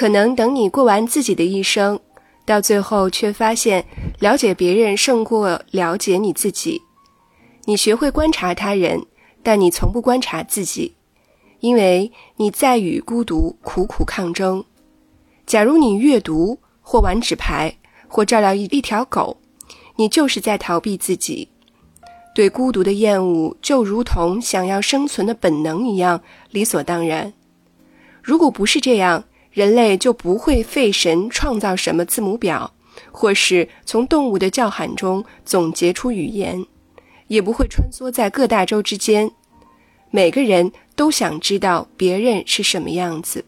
可能等你过完自己的一生，到最后却发现了解别人胜过了解你自己。你学会观察他人，但你从不观察自己，因为你在与孤独苦苦抗争。假如你阅读或玩纸牌或照料一一条狗，你就是在逃避自己。对孤独的厌恶就如同想要生存的本能一样理所当然。如果不是这样，人类就不会费神创造什么字母表，或是从动物的叫喊中总结出语言，也不会穿梭在各大洲之间。每个人都想知道别人是什么样子。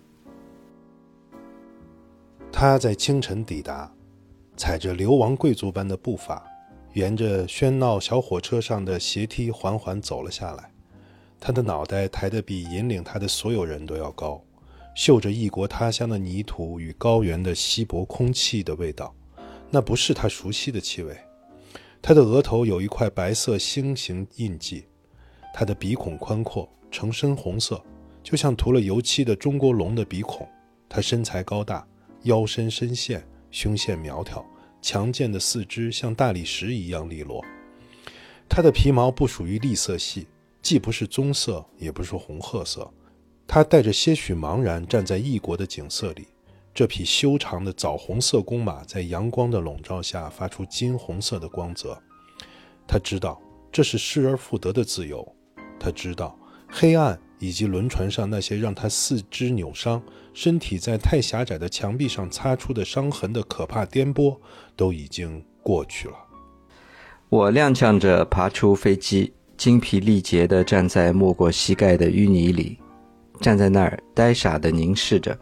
他在清晨抵达，踩着流亡贵族般的步伐，沿着喧闹小火车上的斜梯缓缓走了下来。他的脑袋抬得比引领他的所有人都要高，嗅着异国他乡的泥土与高原的稀薄空气的味道，那不是他熟悉的气味。他的额头有一块白色星形印记，他的鼻孔宽阔，呈深红色，就像涂了油漆的中国龙的鼻孔。他身材高大。腰身深陷，胸线苗条，强健的四肢像大理石一样利落。它的皮毛不属于栗色系，既不是棕色，也不是红褐色。他带着些许茫然站在异国的景色里。这匹修长的枣红色公马在阳光的笼罩下发出金红色的光泽。他知道这是失而复得的自由。他知道黑暗。以及轮船上那些让他四肢扭伤、身体在太狭窄的墙壁上擦出的伤痕的可怕颠簸，都已经过去了。我踉跄着爬出飞机，精疲力竭地站在没过膝盖的淤泥里，站在那儿呆傻地凝视着，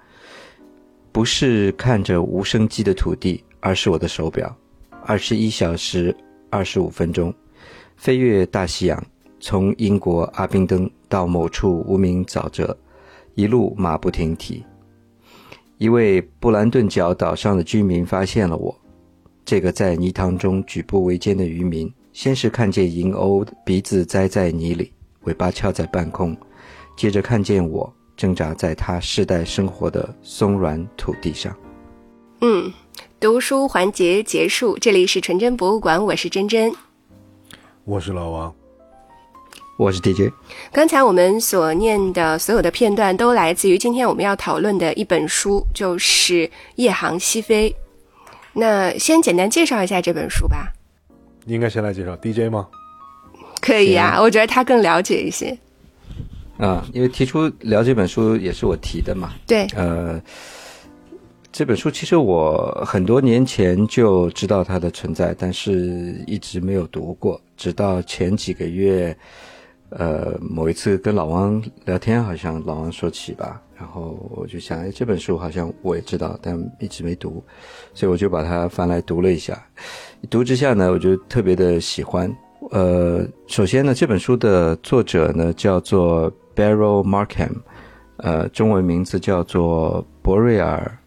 不是看着无生机的土地，而是我的手表，二十一小时二十五分钟，飞越大西洋。从英国阿宾登到某处无名沼泽，一路马不停蹄。一位布兰顿角岛上的居民发现了我，这个在泥塘中举步维艰的渔民，先是看见银鸥鼻子栽在泥里，尾巴翘在半空，接着看见我挣扎在他世代生活的松软土地上。嗯，读书环节结束，这里是纯真博物馆，我是真真，我是老王。我是 DJ。刚才我们所念的所有的片段都来自于今天我们要讨论的一本书，就是《夜航西飞》。那先简单介绍一下这本书吧。应该先来介绍 DJ 吗？可以啊，我觉得他更了解一些。啊，因为提出聊这本书也是我提的嘛。对。呃，这本书其实我很多年前就知道它的存在，但是一直没有读过，直到前几个月。呃，某一次跟老王聊天，好像老王说起吧，然后我就想，哎，这本书好像我也知道，但一直没读，所以我就把它翻来读了一下。一读之下呢，我就特别的喜欢。呃，首先呢，这本书的作者呢叫做 Barrow Markham，呃，中文名字叫做博瑞尔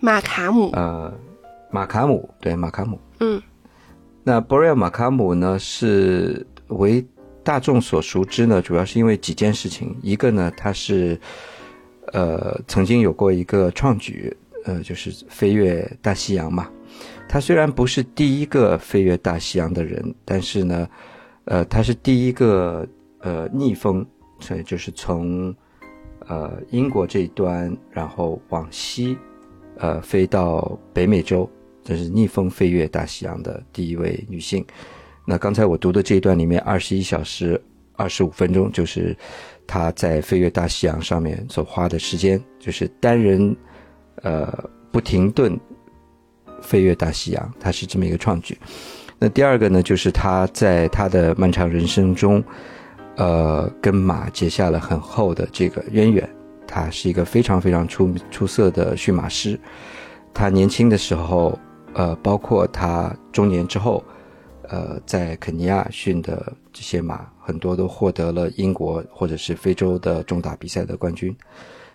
马卡姆。呃，马卡姆，对，马卡姆。嗯，那博瑞尔马卡姆呢是为。大众所熟知呢，主要是因为几件事情。一个呢，他是，呃，曾经有过一个创举，呃，就是飞越大西洋嘛。他虽然不是第一个飞越大西洋的人，但是呢，呃，他是第一个呃逆风，所以就是从呃英国这一端，然后往西，呃，飞到北美洲，这是逆风飞越大西洋的第一位女性。那刚才我读的这一段里面，二十一小时二十五分钟，就是他在飞越大西洋上面所花的时间，就是单人，呃，不停顿飞越大西洋，他是这么一个创举。那第二个呢，就是他在他的漫长人生中，呃，跟马结下了很厚的这个渊源。他是一个非常非常出出色的驯马师。他年轻的时候，呃，包括他中年之后。呃，在肯尼亚训的这些马，很多都获得了英国或者是非洲的重大比赛的冠军。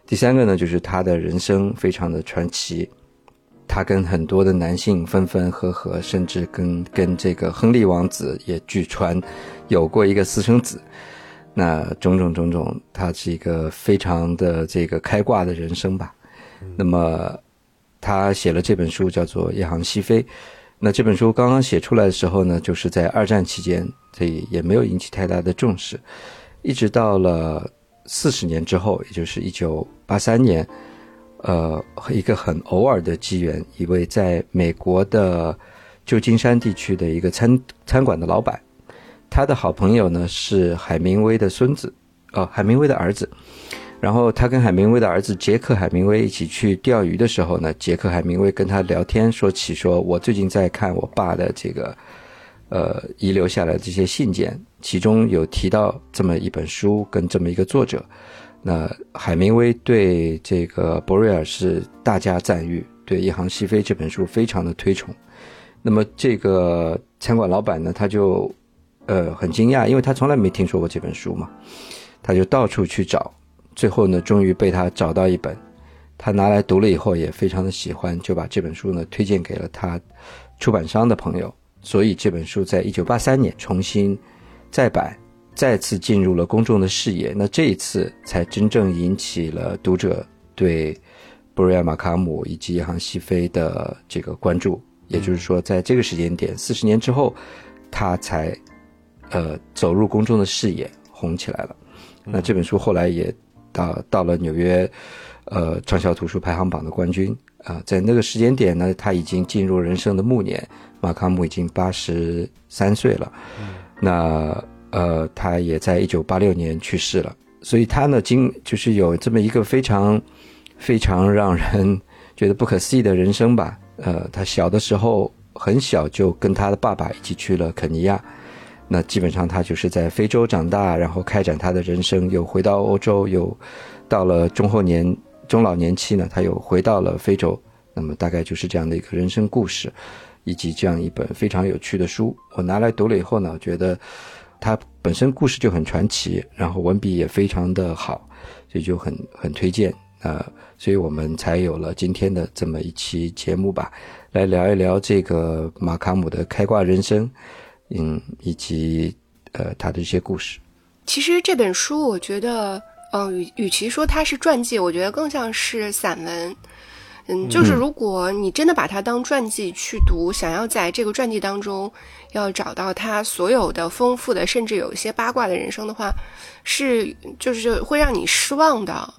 第三个呢，就是他的人生非常的传奇，他跟很多的男性分分合合，甚至跟跟这个亨利王子也据传有过一个私生子。那种种种种，他是一个非常的这个开挂的人生吧。那么，他写了这本书，叫做《夜航西飞》。那这本书刚刚写出来的时候呢，就是在二战期间，所以也没有引起太大的重视。一直到了四十年之后，也就是一九八三年，呃，一个很偶尔的机缘，一位在美国的旧金山地区的一个餐餐馆的老板，他的好朋友呢是海明威的孙子，哦，海明威的儿子。然后他跟海明威的儿子杰克海明威一起去钓鱼的时候呢，杰克海明威跟他聊天，说起说我最近在看我爸的这个，呃，遗留下来的这些信件，其中有提到这么一本书跟这么一个作者。那海明威对这个博瑞尔是大加赞誉，对《一行西飞》这本书非常的推崇。那么这个餐馆老板呢，他就呃很惊讶，因为他从来没听说过这本书嘛，他就到处去找。最后呢，终于被他找到一本，他拿来读了以后也非常的喜欢，就把这本书呢推荐给了他出版商的朋友。所以这本书在一九八三年重新再版，再次进入了公众的视野。那这一次才真正引起了读者对布瑞亚马卡姆以及《夜航西飞》的这个关注。也就是说，在这个时间点，四十年之后，他才呃走入公众的视野，红起来了。那这本书后来也。到到了纽约，呃，畅销图书排行榜的冠军啊，在那个时间点呢，他已经进入人生的暮年，马卡姆已经八十三岁了，那呃，他也在一九八六年去世了，所以他呢，经就是有这么一个非常非常让人觉得不可思议的人生吧，呃，他小的时候很小就跟他的爸爸一起去了肯尼亚。那基本上他就是在非洲长大，然后开展他的人生，又回到欧洲，又到了中后年、中老年期呢，他又回到了非洲。那么大概就是这样的一个人生故事，以及这样一本非常有趣的书。我拿来读了以后呢，觉得它本身故事就很传奇，然后文笔也非常的好，所以就很很推荐啊。所以我们才有了今天的这么一期节目吧，来聊一聊这个马卡姆的开挂人生。嗯，以及呃，他的一些故事。其实这本书，我觉得，嗯，与与其说它是传记，我觉得更像是散文。嗯，就是如果你真的把它当传记去读，想要在这个传记当中要找到他所有的丰富的，甚至有一些八卦的人生的话，是就是会让你失望的。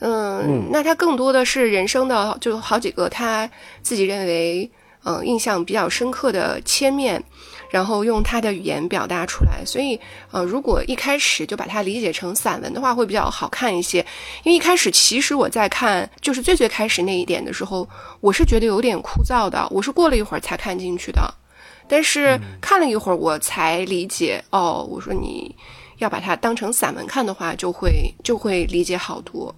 嗯，那他更多的是人生的，就好几个他自己认为，嗯，印象比较深刻的切面。然后用他的语言表达出来，所以，呃，如果一开始就把它理解成散文的话，会比较好看一些。因为一开始其实我在看，就是最最开始那一点的时候，我是觉得有点枯燥的，我是过了一会儿才看进去的。但是看了一会儿，我才理解，哦，我说你要把它当成散文看的话，就会就会理解好多。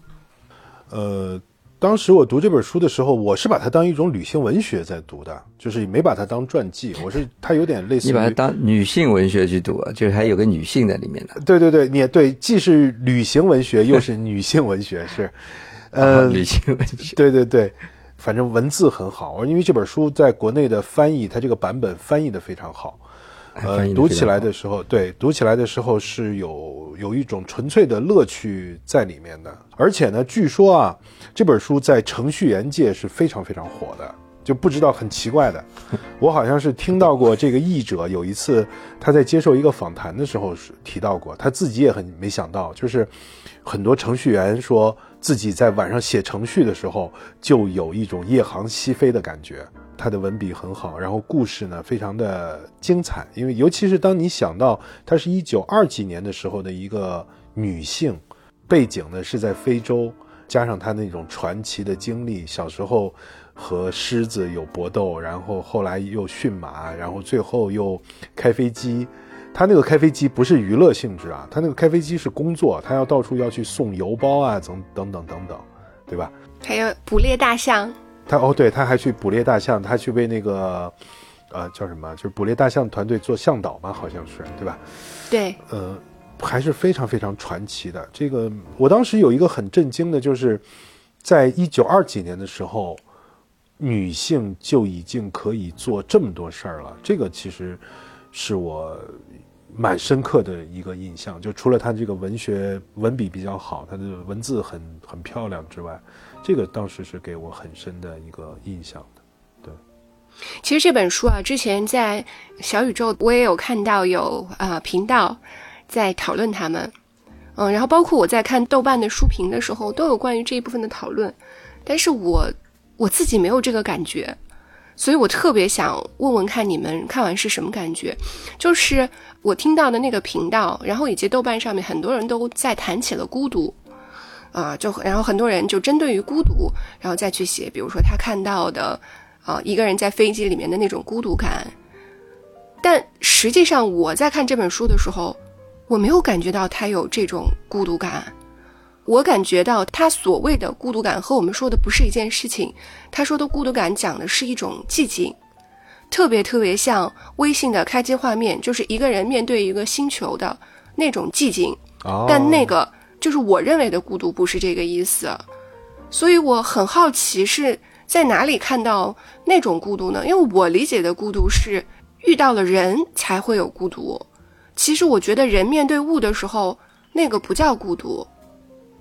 呃。当时我读这本书的时候，我是把它当一种旅行文学在读的，就是没把它当传记。我是它有点类似，你把它当女性文学去读，就是还有个女性在里面的。对对对，你对，既是旅行文学，又是女性文学，是，呃，旅行文学。对对对，反正文字很好，因为这本书在国内的翻译，它这个版本翻译的非常好。呃，读起来的时候，对，读起来的时候是有有一种纯粹的乐趣在里面的。而且呢，据说啊，这本书在程序员界是非常非常火的，就不知道很奇怪的。我好像是听到过这个译者有一次他在接受一个访谈的时候是提到过，他自己也很没想到，就是很多程序员说自己在晚上写程序的时候就有一种夜航西飞的感觉。他的文笔很好，然后故事呢非常的精彩，因为尤其是当你想到他是一九二几年的时候的一个女性，背景呢是在非洲，加上她那种传奇的经历，小时候和狮子有搏斗，然后后来又驯马，然后最后又开飞机，他那个开飞机不是娱乐性质啊，他那个开飞机是工作，他要到处要去送邮包啊，等等等等等，对吧？还有捕猎大象。他哦，对，他还去捕猎大象，他去为那个，呃，叫什么？就是捕猎大象团队做向导嘛，好像是，对吧？对，呃，还是非常非常传奇的。这个，我当时有一个很震惊的，就是在一九二几年的时候，女性就已经可以做这么多事儿了。这个其实是我蛮深刻的一个印象。就除了他这个文学文笔比较好，他的文字很很漂亮之外，这个当时是给我很深的一个印象的。对，其实这本书啊，之前在小宇宙我也有看到有啊频道在讨论他们，嗯，然后包括我在看豆瓣的书评的时候，都有关于这一部分的讨论，但是我我自己没有这个感觉。所以我特别想问问看你们看完是什么感觉，就是我听到的那个频道，然后以及豆瓣上面很多人都在谈起了孤独，啊，就然后很多人就针对于孤独，然后再去写，比如说他看到的，啊，一个人在飞机里面的那种孤独感，但实际上我在看这本书的时候，我没有感觉到他有这种孤独感。我感觉到他所谓的孤独感和我们说的不是一件事情。他说的孤独感讲的是一种寂静，特别特别像微信的开机画面，就是一个人面对一个星球的那种寂静。但那个就是我认为的孤独，不是这个意思。所以我很好奇是在哪里看到那种孤独呢？因为我理解的孤独是遇到了人才会有孤独。其实我觉得人面对物的时候，那个不叫孤独。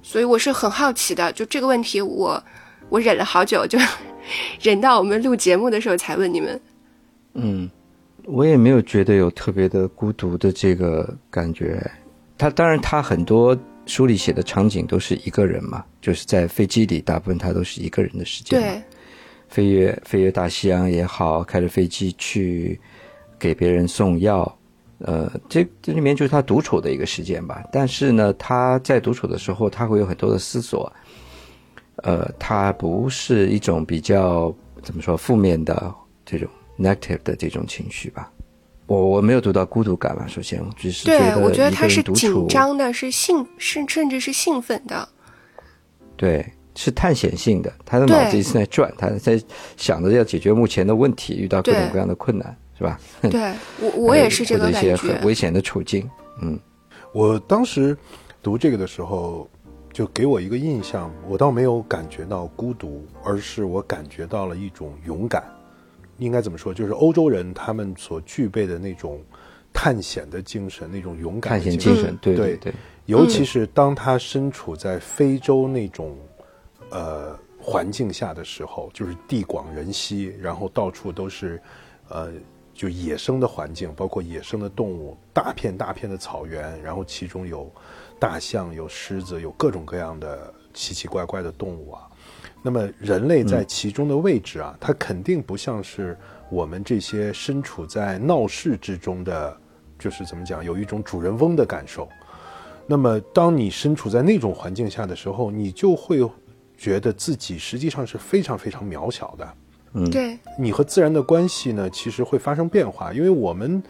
所以我是很好奇的，就这个问题，我我忍了好久，就 忍到我们录节目的时候才问你们。嗯，我也没有觉得有特别的孤独的这个感觉。他当然，他很多书里写的场景都是一个人嘛，就是在飞机里，大部分他都是一个人的时间。对，飞越飞越大西洋也好，开着飞机去给别人送药。呃，这这里面就是他独处的一个时间吧。但是呢，他在独处的时候，他会有很多的思索。呃，他不是一种比较怎么说负面的这种 negative 的这种情绪吧。我我没有读到孤独感吧。首先，只是对我觉得他是紧张的，是兴，是甚至是兴奋的。对，是探险性的。他的脑子一直在转，他在想着要解决目前的问题，遇到各种各样的困难。是吧？对我我也是这个感觉。很危险的处境，嗯，我当时读这个的时候，就给我一个印象，我倒没有感觉到孤独，而是我感觉到了一种勇敢。应该怎么说？就是欧洲人他们所具备的那种探险的精神，那种勇敢探险精神。对对对，尤其是当他身处在非洲那种呃环境下的时候，就是地广人稀，然后到处都是呃。就野生的环境，包括野生的动物，大片大片的草原，然后其中有大象、有狮子、有各种各样的奇奇怪怪的动物啊。那么人类在其中的位置啊，它肯定不像是我们这些身处在闹市之中的，就是怎么讲，有一种主人翁的感受。那么当你身处在那种环境下的时候，你就会觉得自己实际上是非常非常渺小的。嗯，对，你和自然的关系呢，其实会发生变化，因为我们，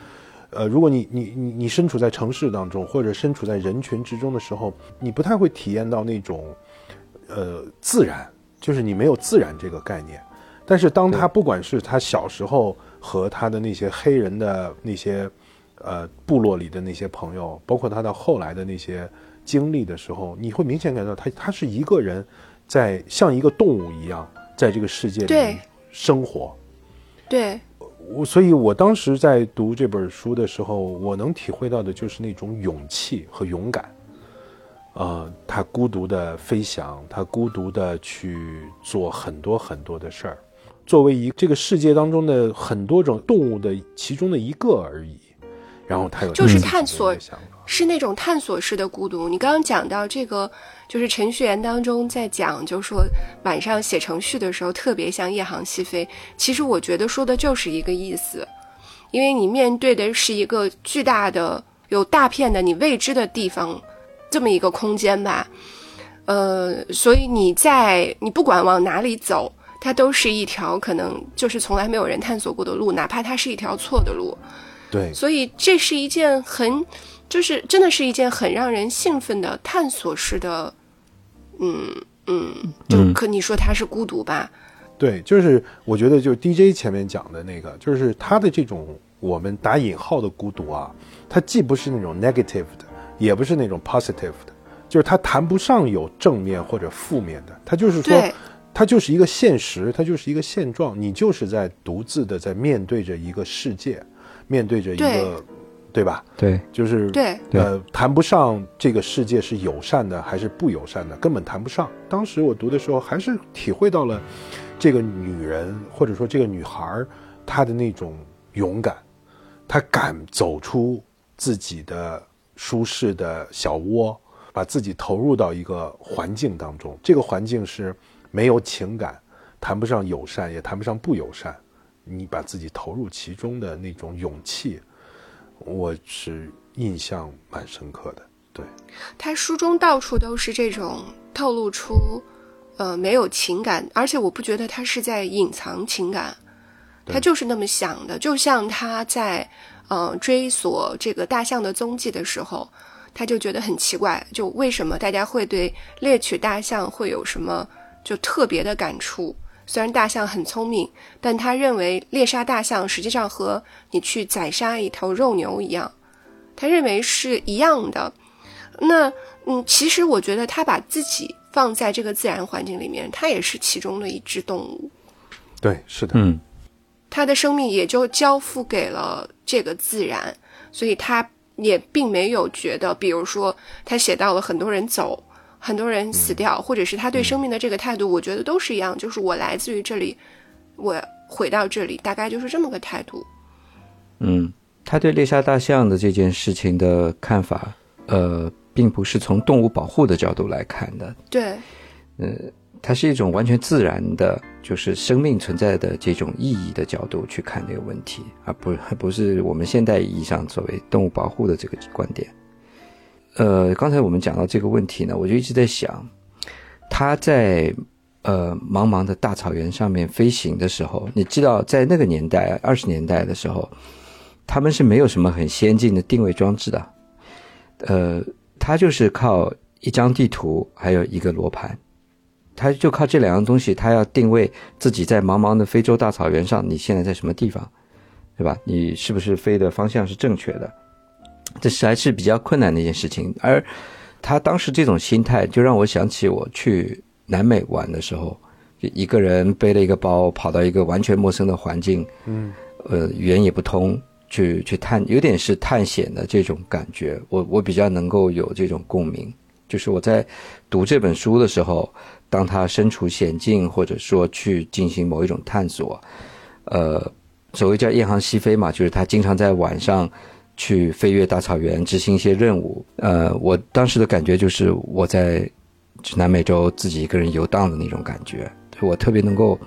呃，如果你你你你身处在城市当中，或者身处在人群之中的时候，你不太会体验到那种，呃，自然，就是你没有自然这个概念。但是当他不管是他小时候和他的那些黑人的那些，呃，部落里的那些朋友，包括他到后来的那些经历的时候，你会明显感觉到他他是一个人，在像一个动物一样，在这个世界里。生活，对我，所以我当时在读这本书的时候，我能体会到的就是那种勇气和勇敢。呃，他孤独的飞翔，他孤独的去做很多很多的事儿，作为一这个世界当中的很多种动物的其中的一个而已。然后他有就是探索，是那种探索式的孤独。你刚刚讲到这个。就是程序员当中在讲，就是说晚上写程序的时候特别像夜航西飞。其实我觉得说的就是一个意思，因为你面对的是一个巨大的、有大片的你未知的地方，这么一个空间吧。呃，所以你在你不管往哪里走，它都是一条可能就是从来没有人探索过的路，哪怕它是一条错的路。对，所以这是一件很，就是真的是一件很让人兴奋的探索式的。嗯嗯，就可你说它是孤独吧？对，就是我觉得，就 DJ 前面讲的那个，就是他的这种我们打引号的孤独啊，它既不是那种 negative 的，也不是那种 positive 的，就是他谈不上有正面或者负面的，他就是说，它就是一个现实，它就是一个现状，你就是在独自的在面对着一个世界，面对着一个对。吧？对，就是对，呃，谈不上这个世界是友善的还是不友善的，根本谈不上。当时我读的时候，还是体会到了这个女人或者说这个女孩儿她的那种勇敢，她敢走出自己的舒适的小窝，把自己投入到一个环境当中。这个环境是没有情感，谈不上友善，也谈不上不友善。你把自己投入其中的那种勇气，我是印象蛮深刻的。对，他书中到处都是这种透露出，呃，没有情感，而且我不觉得他是在隐藏情感，他就是那么想的。就像他在，呃，追索这个大象的踪迹的时候，他就觉得很奇怪，就为什么大家会对猎取大象会有什么就特别的感触？虽然大象很聪明，但他认为猎杀大象实际上和你去宰杀一头肉牛一样，他认为是一样的。那嗯，其实我觉得他把自己放在这个自然环境里面，他也是其中的一只动物。对，是的，嗯，他的生命也就交付给了这个自然，所以他也并没有觉得，比如说他写到了很多人走，很多人死掉，或者是他对生命的这个态度，我觉得都是一样，就是我来自于这里，我回到这里，大概就是这么个态度。嗯，他对猎杀大象的这件事情的看法，呃。并不是从动物保护的角度来看的，对，呃，它是一种完全自然的，就是生命存在的这种意义的角度去看这个问题，而不 不是我们现代意义上所谓动物保护的这个观点。呃，刚才我们讲到这个问题呢，我就一直在想，它在呃茫茫的大草原上面飞行的时候，你知道，在那个年代，二十年代的时候，他们是没有什么很先进的定位装置的，呃。它就是靠一张地图，还有一个罗盘，他就靠这两样东西，他要定位自己在茫茫的非洲大草原上，你现在在什么地方，对吧？你是不是飞的方向是正确的？这是还是比较困难的一件事情。而他当时这种心态，就让我想起我去南美玩的时候，就一个人背了一个包，跑到一个完全陌生的环境，嗯，呃，语言也不通。去去探，有点是探险的这种感觉，我我比较能够有这种共鸣。就是我在读这本书的时候，当他身处险境，或者说去进行某一种探索，呃，所谓叫夜航西飞嘛，就是他经常在晚上去飞越大草原，执行一些任务。呃，我当时的感觉就是我在南美洲自己一个人游荡的那种感觉，我特别能够。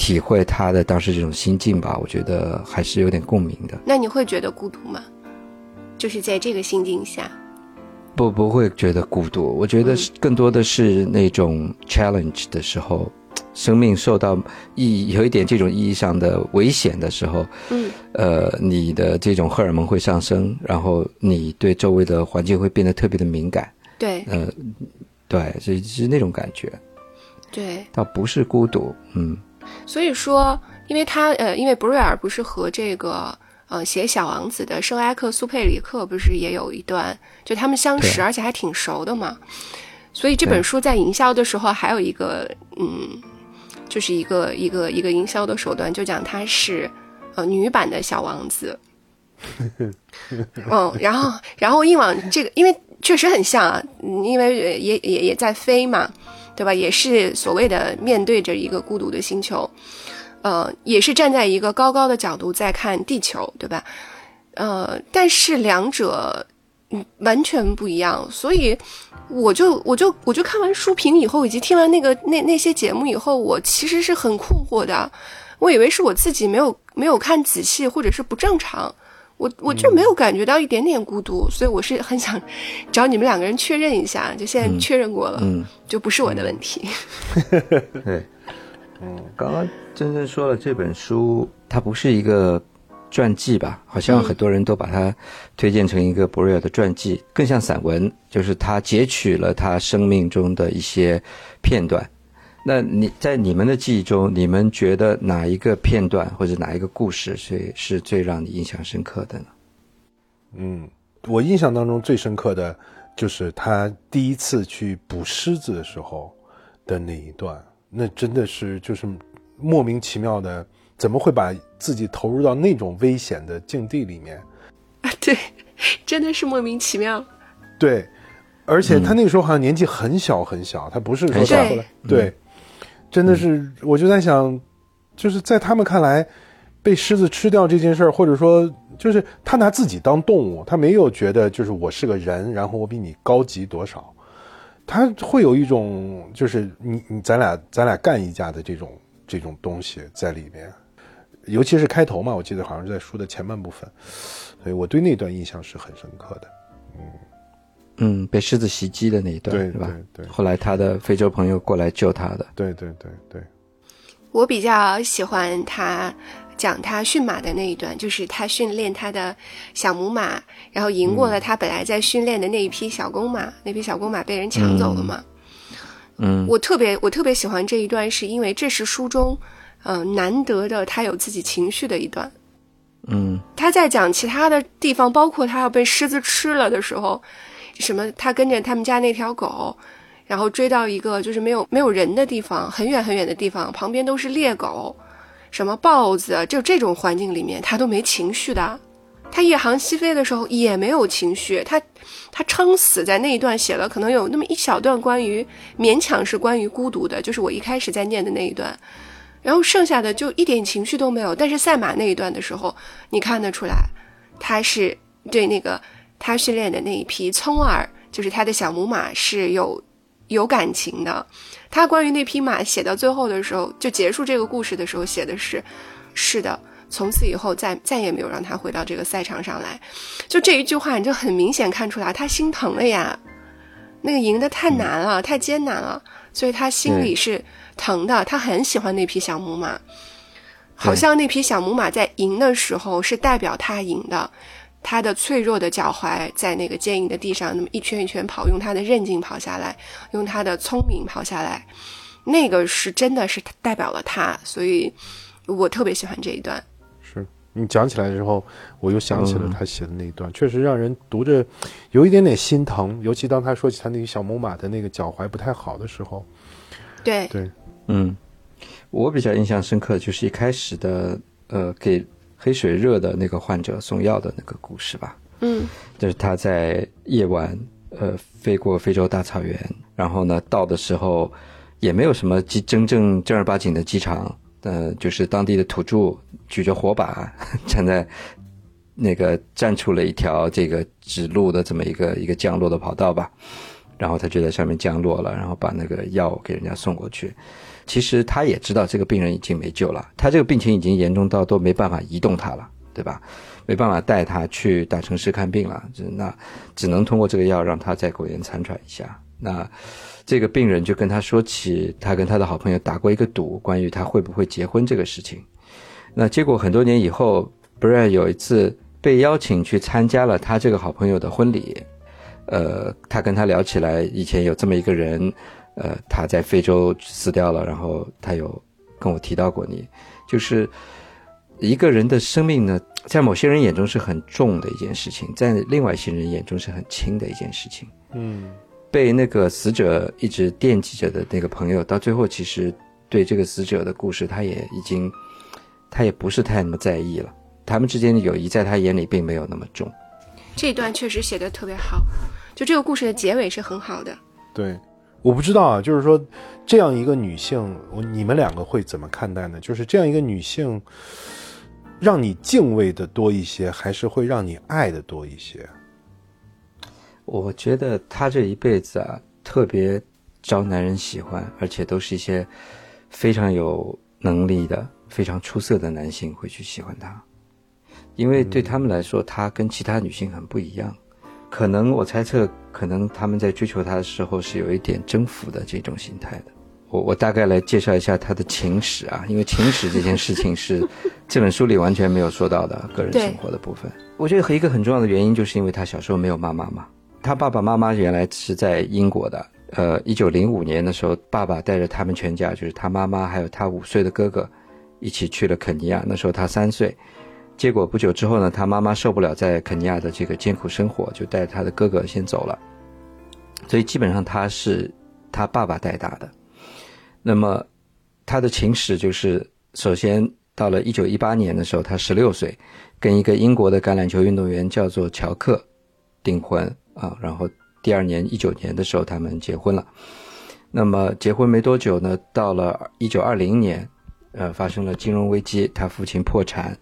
体会他的当时这种心境吧，我觉得还是有点共鸣的。那你会觉得孤独吗？就是在这个心境下，不不会觉得孤独。我觉得是更多的是那种 challenge 的时候，生命受到意义有一点这种意义上的危险的时候，嗯，呃，你的这种荷尔蒙会上升，然后你对周围的环境会变得特别的敏感。对，呃，对，是是那种感觉。对，倒不是孤独，嗯。所以说，因为他呃，因为布瑞尔不是和这个呃写《小王子》的圣埃克苏佩里克不是也有一段，就他们相识，而且还挺熟的嘛。所以这本书在营销的时候还有一个嗯，就是一个一个一个营销的手段，就讲他是呃女版的小王子。嗯，然后然后硬往这个，因为确实很像啊，因为也也也在飞嘛。对吧？也是所谓的面对着一个孤独的星球，呃，也是站在一个高高的角度在看地球，对吧？呃，但是两者嗯完全不一样，所以我就我就我就看完书评以后，以及听完那个那那些节目以后，我其实是很困惑的，我以为是我自己没有没有看仔细，或者是不正常。我我就没有感觉到一点点孤独，所以我是很想找你们两个人确认一下，就现在确认过了，就不是我的问题。对，嗯，刚刚真正说了，这本书它不是一个传记吧？好像很多人都把它推荐成一个博瑞尔的传记，更像散文，就是他截取了他生命中的一些片段。那你在你们的记忆中，你们觉得哪一个片段或者哪一个故事是是最让你印象深刻的呢？嗯，我印象当中最深刻的就是他第一次去捕狮子的时候的那一段，那真的是就是莫名其妙的，怎么会把自己投入到那种危险的境地里面？啊对，真的是莫名其妙。对，而且他那个时候好像年纪很小很小，他不是说很小他后来对，真的是，我就在想，就是在他们看来，被狮子吃掉这件事儿，或者说，就是他拿自己当动物，他没有觉得就是我是个人，然后我比你高级多少，他会有一种就是你你咱俩咱俩干一架的这种这种东西在里面，尤其是开头嘛，我记得好像是在书的前半部分，所以我对那段印象是很深刻的。嗯嗯，被狮子袭击的那一段对是吧？对对后来他的非洲朋友过来救他的。对对对对，我比较喜欢他讲他驯马的那一段，就是他训练他的小母马，然后赢过了他本来在训练的那一匹小公马，那匹小公马被人抢走了嘛。嗯。我特别我特别喜欢这一段，是因为这是书中，呃，难得的他有自己情绪的一段。嗯。他在讲其他的地方，包括他要被狮子吃了的时候，什么他跟着他们家那条狗，然后追到一个就是没有没有人的地方，很远很远的地方，旁边都是猎狗，什么豹子，就这种环境里面，他都没情绪的。他夜航西飞的时候也没有情绪，他他撑死在那一段写了可能有那么一小段关于勉强是关于孤独的，就是我一开始在念的那一段，然后剩下的就一点情绪都没有。但是赛马那一段的时候，你看得出来，他是对那个他训练的那一匹聪儿，就是他的小母马是有有感情的。他关于那匹马写到最后的时候，就结束这个故事的时候写的是，是的。从此以后再再也没有让他回到这个赛场上来，就这一句话，你就很明显看出来他心疼了呀。那个赢得太难了，太艰难了，所以他心里是疼的。他很喜欢那匹小母马，好像那匹小母马在赢的时候是代表他赢的。他的脆弱的脚踝在那个坚硬的地上那么一圈一圈跑，用他的韧劲跑下来，用他的聪明跑下来，那个是真的是代表了他，所以我特别喜欢这一段。是。你讲起来之后，我又想起了嗯。他写的那一段，确实让人读着有一点点心疼。尤其当他说起他那个小母马的那个脚踝不太好的时候，对，对，嗯，我比较印象深刻就是一开始的呃给黑水热的那个患者送药的那个故事吧。嗯就是他在夜晚呃飞过非洲大草原，然后呢到的时候也没有什么机真正正儿八经的机场，呃就是当地的土著举着火把 站在那个站出了一条这个指路的这么一个一个降落的跑道吧，然后他就在上面降落了，然后把那个药给人家送过去。其实他也知道这个病人已经没救了，他这个病情已经严重到都没办法移动他了，对吧？没办法带他去大城市看病了，那只能通过这个药让他在苟延残喘一下。那这个病人就跟他说起他跟他的好朋友打过一个赌，关于他会不会结婚这个事情。那结果很多年以后 b r a 有一次被邀请去参加了他这个好朋友的婚礼。呃，他跟他聊起来，以前有这么一个人，呃，他在非洲死掉了，然后他有跟我提到过你，就是一个人的生命呢，在某些人眼中是很重的一件事情，在另外一些人眼中是很轻的一件事情。嗯，被那个死者一直惦记着的那个朋友，到最后其实对这个死者的故事，他也已经，他也不是太那么在意了。他们之间的友谊在他眼里并没有那么重。这一段确实写的特别好，就这个故事的结尾是很好的。对，我不知道啊，就是说这样一个女性，我你们两个会怎么看待呢？就是这样一个女性，让你敬畏的多一些，还是会让你爱的多一些？我觉得她这一辈子啊，特别招男人喜欢，而且都是一些非常有能力的、非常出色的男性会去喜欢她，因为对他们来说，她跟其他女性很不一样。可能我猜测，可能他们在追求他的时候是有一点征服的这种心态的。我我大概来介绍一下他的情史啊，因为情史这件事情是 这本书里完全没有说到的个人生活的部分。我觉得和一个很重要的原因，就是因为他小时候没有妈妈嘛。他爸爸妈妈原来是在英国的，呃，一九零五年的时候，爸爸带着他们全家，就是他妈妈还有他五岁的哥哥，一起去了肯尼亚。那时候他三岁，结果不久之后呢，他妈妈受不了在肯尼亚的这个艰苦生活，就带着他的哥哥先走了。所以基本上他是他爸爸带大的。那么他的情史就是，首先到了一九一八年的时候，他十六岁，跟一个英国的橄榄球运动员叫做乔克订婚啊。然后第二年一九年的时候，他们结婚了。那么结婚没多久呢，到了一九二零年，呃，发生了金融危机，他父亲破产，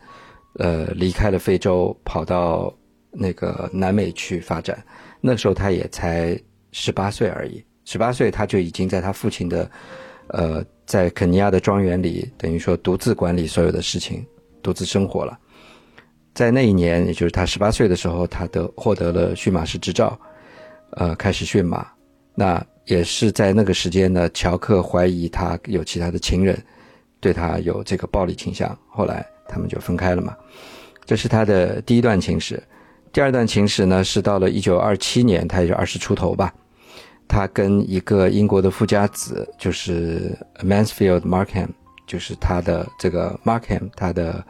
呃，离开了非洲，跑到那个南美去发展。那时候他也才十八岁而已，十八岁他就已经在他父亲的。呃，在肯尼亚的庄园里，等于说独自管理所有的事情，独自生活了。在那一年，也就是他十八岁的时候，他得获得了驯马师执照，呃，开始驯马。那也是在那个时间呢，乔克怀疑他有其他的情人，对他有这个暴力倾向。后来他们就分开了嘛。这是他的第一段情史。第二段情史呢，是到了一九二七年，他也就二十出头吧。他跟一个英国的富家子，就是 Mansfield Markham，就是他的这个 Markham，他的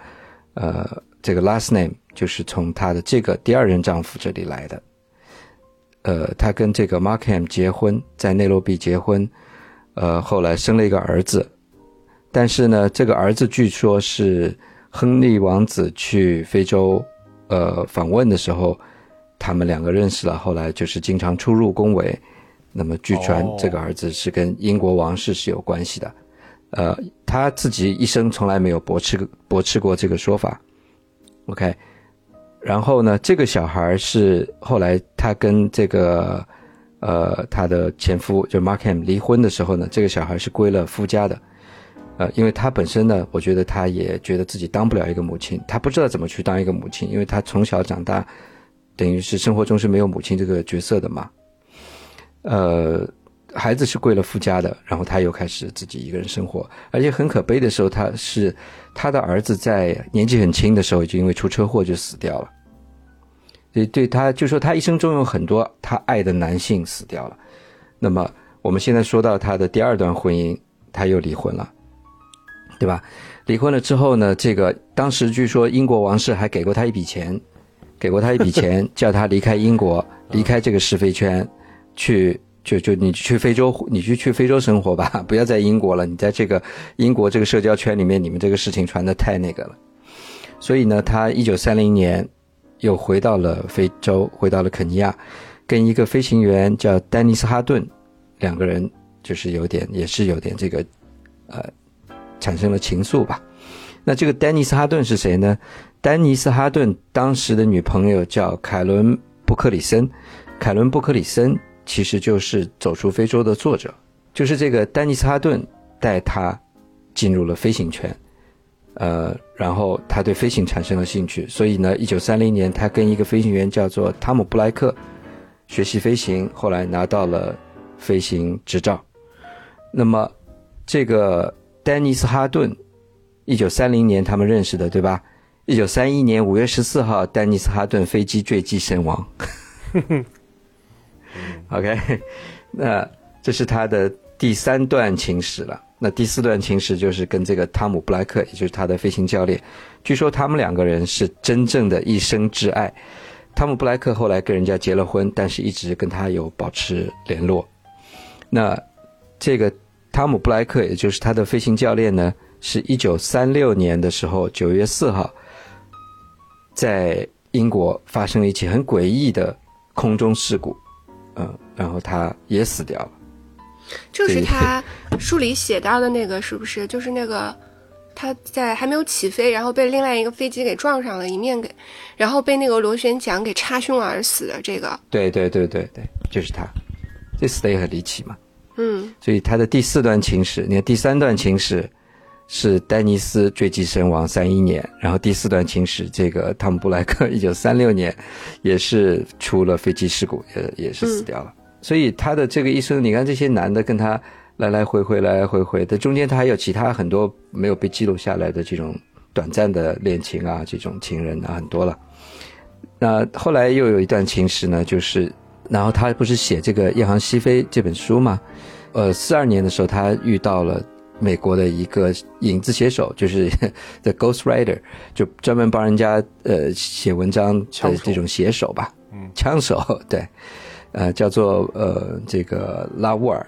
呃这个 last name 就是从他的这个第二任丈夫这里来的。呃，他跟这个 Markham 结婚，在内罗毕结婚，呃，后来生了一个儿子。但是呢，这个儿子据说是亨利王子去非洲呃访问的时候，他们两个认识了，后来就是经常出入宫闱。那么据传，这个儿子是跟英国王室是有关系的，呃，他自己一生从来没有驳斥驳斥过这个说法。OK，然后呢，这个小孩是后来他跟这个呃他的前夫就 Markham 离婚的时候呢，这个小孩是归了夫家的，呃，因为他本身呢，我觉得他也觉得自己当不了一个母亲，他不知道怎么去当一个母亲，因为他从小长大，等于是生活中是没有母亲这个角色的嘛。呃，孩子是归了夫家的，然后他又开始自己一个人生活，而且很可悲的时候，他是他的儿子在年纪很轻的时候就因为出车祸就死掉了，所以对他就说他一生中有很多他爱的男性死掉了。那么我们现在说到他的第二段婚姻，他又离婚了，对吧？离婚了之后呢，这个当时据说英国王室还给过他一笔钱，给过他一笔钱，叫他离开英国，离开这个是非圈。去就就你去非洲，你去去非洲生活吧，不要在英国了。你在这个英国这个社交圈里面，你们这个事情传的太那个了。所以呢，他一九三零年又回到了非洲，回到了肯尼亚，跟一个飞行员叫丹尼斯哈顿，两个人就是有点也是有点这个呃产生了情愫吧。那这个丹尼斯哈顿是谁呢？丹尼斯哈顿当时的女朋友叫凯伦布克里森，凯伦布克里森。其实就是《走出非洲》的作者，就是这个丹尼斯哈顿带他进入了飞行圈，呃，然后他对飞行产生了兴趣，所以呢，一九三零年他跟一个飞行员叫做汤姆布莱克学习飞行，后来拿到了飞行执照。那么这个丹尼斯哈顿，一九三零年他们认识的，对吧？一九三一年五月十四号，丹尼斯哈顿飞机坠机身亡。OK，那这是他的第三段情史了。那第四段情史就是跟这个汤姆布莱克，也就是他的飞行教练。据说他们两个人是真正的一生挚爱。汤姆布莱克后来跟人家结了婚，但是一直跟他有保持联络。那这个汤姆布莱克，也就是他的飞行教练呢，是一九三六年的时候九月四号，在英国发生了一起很诡异的空中事故。嗯，然后他也死掉了，就是他书里写到的那个，是不是？就是那个他在还没有起飞，然后被另外一个飞机给撞上了，一面给，然后被那个螺旋桨给插胸而死的这个。对对对对对，就是他，这死的也很离奇嘛。嗯，所以他的第四段情史，你看第三段情史。是丹尼斯坠机身亡三一年，然后第四段情史，这个汤姆布莱克一九三六年，也是出了飞机事故，也也是死掉了。所以他的这个一生，你看这些男的跟他来来回回，来来回回的中间，他还有其他很多没有被记录下来的这种短暂的恋情啊，这种情人啊，很多了。那后来又有一段情史呢，就是然后他不是写这个《夜航西飞》这本书吗？呃，四二年的时候，他遇到了。美国的一个影子写手，就是 The Ghost Writer，就专门帮人家呃写文章的这种写手吧，嗯，枪手 对，呃，叫做呃这个拉乌尔，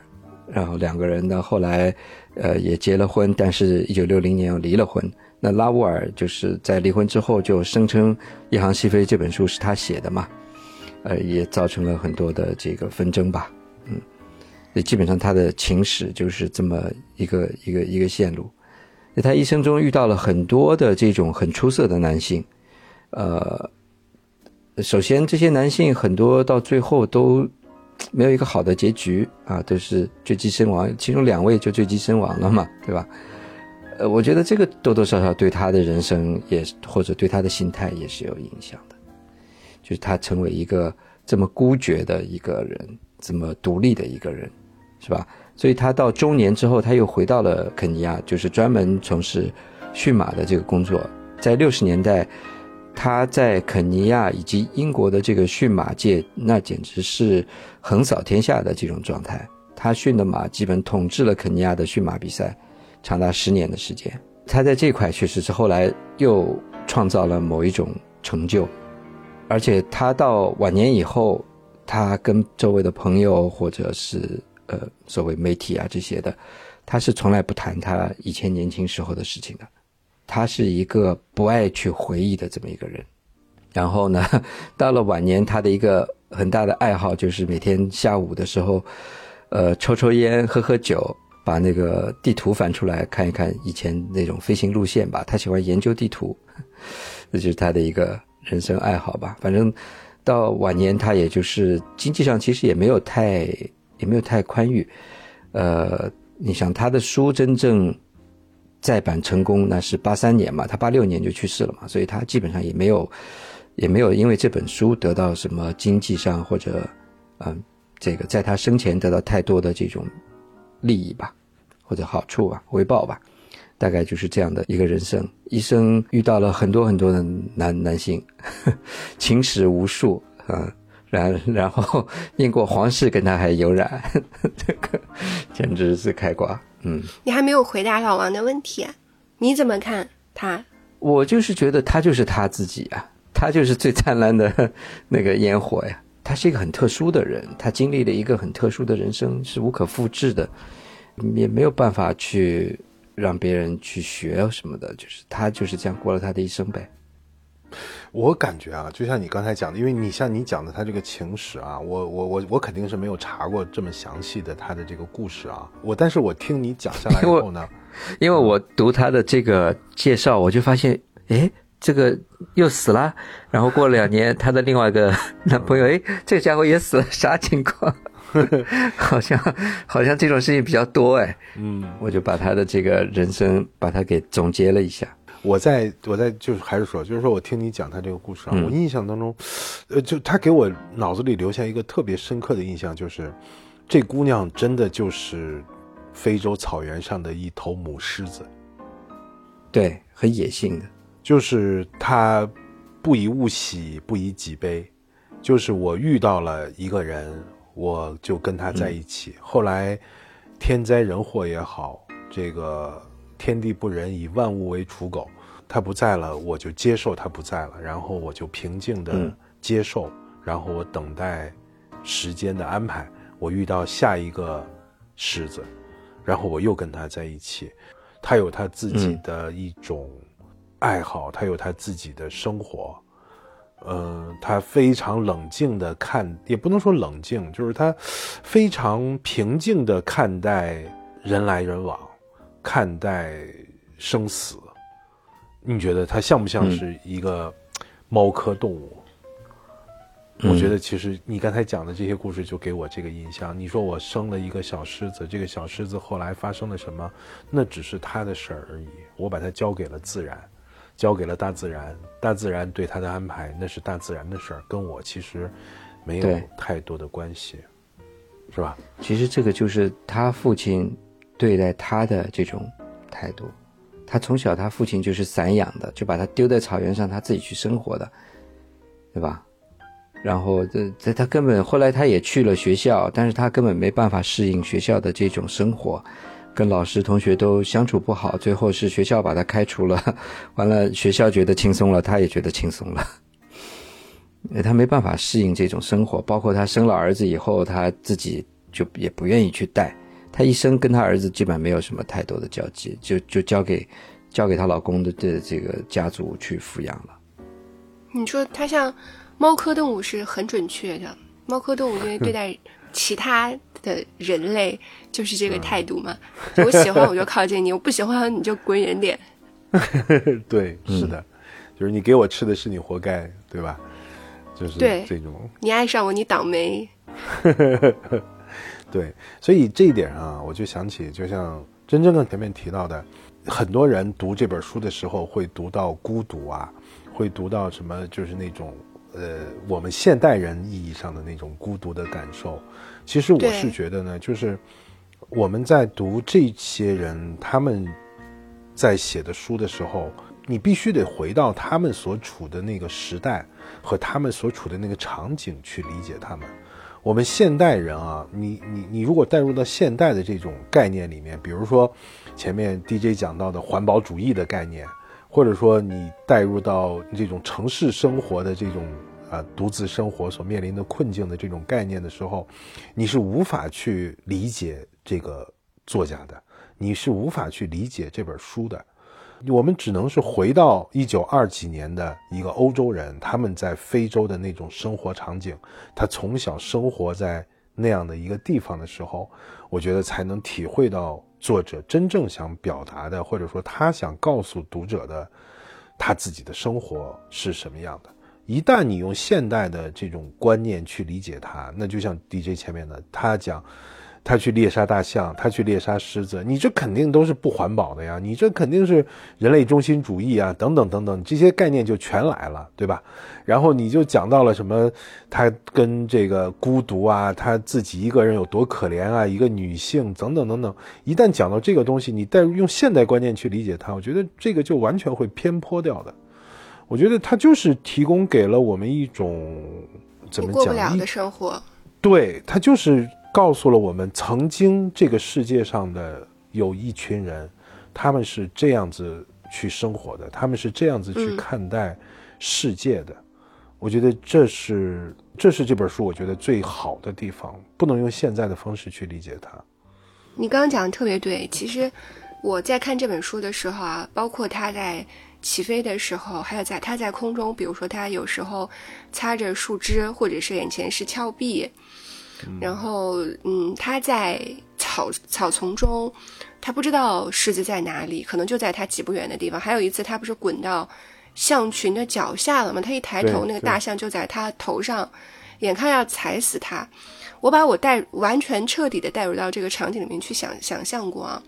然后两个人呢后来呃也结了婚，但是一九六零年又离了婚。那拉乌尔就是在离婚之后就声称《夜航西飞》这本书是他写的嘛，呃，也造成了很多的这个纷争吧，嗯，也基本上他的情史就是这么一个一个一个线路。在他一生中遇到了很多的这种很出色的男性，呃，首先这些男性很多到最后都没有一个好的结局啊，都是坠机身亡，其中两位就坠机身亡了嘛，对吧？呃，我觉得这个多多少少对他的人生也或者对他的心态也是有影响的，就是他成为一个这么孤绝的一个人，这么独立的一个人，是吧？所以他到中年之后，他又回到了肯尼亚，就是专门从事驯马的这个工作。在六十年代，他在肯尼亚以及英国的这个驯马界，那简直是横扫天下的这种状态。他驯的马基本统治了肯尼亚的驯马比赛。长达十年的时间，他在这块确实是后来又创造了某一种成就，而且他到晚年以后，他跟周围的朋友或者是呃所谓媒体啊这些的，他是从来不谈他以前年轻时候的事情的，他是一个不爱去回忆的这么一个人。然后呢，到了晚年，他的一个很大的爱好就是每天下午的时候，呃，抽抽烟，喝喝酒。把那个地图翻出来看一看，以前那种飞行路线吧。他喜欢研究地图，这就是他的一个人生爱好吧。反正到晚年，他也就是经济上其实也没有太也没有太宽裕。呃，你想他的书真正再版成功，那是八三年嘛，他八六年就去世了嘛，所以他基本上也没有也没有因为这本书得到什么经济上或者嗯这个在他生前得到太多的这种利益吧。或者好处吧，回报吧，大概就是这样的一个人生。一生遇到了很多很多的男男性，情史无数啊，然然后英国皇室，跟他还有染，这个简直是开挂。嗯，你还没有回答老王的问题，你怎么看他？我就是觉得他就是他自己啊，他就是最灿烂的 那个烟火呀。他是一个很特殊的人，他经历了一个很特殊的人生，是无可复制的。也没有办法去让别人去学什么的，就是他就是这样过了他的一生呗。我感觉啊，就像你刚才讲的，因为你像你讲的他这个情史啊，我我我我肯定是没有查过这么详细的他的这个故事啊。我但是我听你讲下来 以后呢，因为我读他的这个介绍，我就发现，哎，这个又死了，然后过了两年，他的另外一个男朋友，哎，这个家伙也死了，啥情况？好像好像这种事情比较多哎，嗯，我就把他的这个人生把它给总结了一下。我在我在就是还是说，就是说我听你讲他这个故事啊，我印象当中，呃，就他给我脑子里留下一个特别深刻的印象，就是这姑娘真的就是非洲草原上的一头母狮子，对，很野性的，就是她不以物喜，不以己悲，就是我遇到了一个人。我就跟他在一起。后来，天灾人祸也好，这个天地不仁，以万物为刍狗，他不在了，我就接受他不在了，然后我就平静的接受，然后我等待时间的安排。我遇到下一个狮子，然后我又跟他在一起。他有他自己的一种爱好，他有他自己的生活。嗯，他非常冷静的看，也不能说冷静，就是他非常平静的看待人来人往，看待生死。你觉得他像不像是一个猫科动物？我觉得其实你刚才讲的这些故事就给我这个印象。你说我生了一个小狮子，这个小狮子后来发生了什么？那只是他的事儿而已，我把它交给了自然。交给了大自然，大自然对他的安排那是大自然的事儿，跟我其实没有太多的关系，是吧？其实这个就是他父亲对待他的这种态度。他从小他父亲就是散养的，就把他丢在草原上，他自己去生活的，对吧？然后这这他根本后来他也去了学校，但是他根本没办法适应学校的这种生活。跟老师、同学都相处不好，最后是学校把他开除了。完了，学校觉得轻松了，他也觉得轻松了。他没办法适应这种生活，包括他生了儿子以后，他自己就也不愿意去带。他一生跟他儿子基本没有什么太多的交集，就就交给交给她老公的的这个家族去抚养了。你说他像猫科动物是很准确的，猫科动物因为对待其他的人类就是这个态度嘛，我喜欢我就靠近你，我不喜欢你就滚远点。对，是的，就是你给我吃的是你活该，对吧？就是对这种。你爱上我，你倒霉。对，所以这一点啊，我就想起，就像真正的前面提到的，很多人读这本书的时候会读到孤独啊，会读到什么，就是那种呃，我们现代人意义上的那种孤独的感受。其实我是觉得呢，就是我们在读这些人他们在写的书的时候，你必须得回到他们所处的那个时代和他们所处的那个场景去理解他们。我们现代人啊，你你你如果带入到现代的这种概念里面，比如说前面 DJ 讲到的环保主义的概念，或者说你带入到这种城市生活的这种啊独自生活所面临的困境的这种概念的时候，你是无法去理解这个作家的，你是无法去理解这本书的。我们只能是回到一九二几年的一个欧洲人，他们在非洲的那种生活场景，他从小生活在那样的一个地方的时候，我觉得才能体会到作者真正想表达的，或者说他想告诉读者的，他自己的生活是什么样的。一旦你用现代的这种观念去理解它，那就像 DJ 前面的他讲。他去猎杀大象，他去猎杀狮子，你这肯定都是不环保的呀！你这肯定是人类中心主义啊，等等等等，这些概念就全来了，对吧？然后你就讲到了什么，他跟这个孤独啊，他自己一个人有多可怜啊，一个女性等等等等。一旦讲到这个东西，你带入用现代观念去理解它，我觉得这个就完全会偏颇掉的。我觉得它就是提供给了我们一种怎么讲？过不了的生活。对，它就是告诉了我们，曾经这个世界上的有一群人，他们是这样子去生活的，他们是这样子去嗯看待世界的。我觉得这是这是这本书我觉得最好的地方，不能用现在的方式去理解它。你刚刚讲的特别对，其实我在看这本书的时候啊，包括他在起飞的时候，还有在它在空中，比如说它有时候擦着树枝，或者是眼前是峭壁，然后嗯，它在草草丛中，它不知道狮子在哪里，可能就在它几步远的地方。还有一次，它不是滚到象群的脚下了吗？它一抬头，那个大象就在它头上，眼看要踩死它。我把我带完全彻底的带入到这个场景里面去想想象过啊。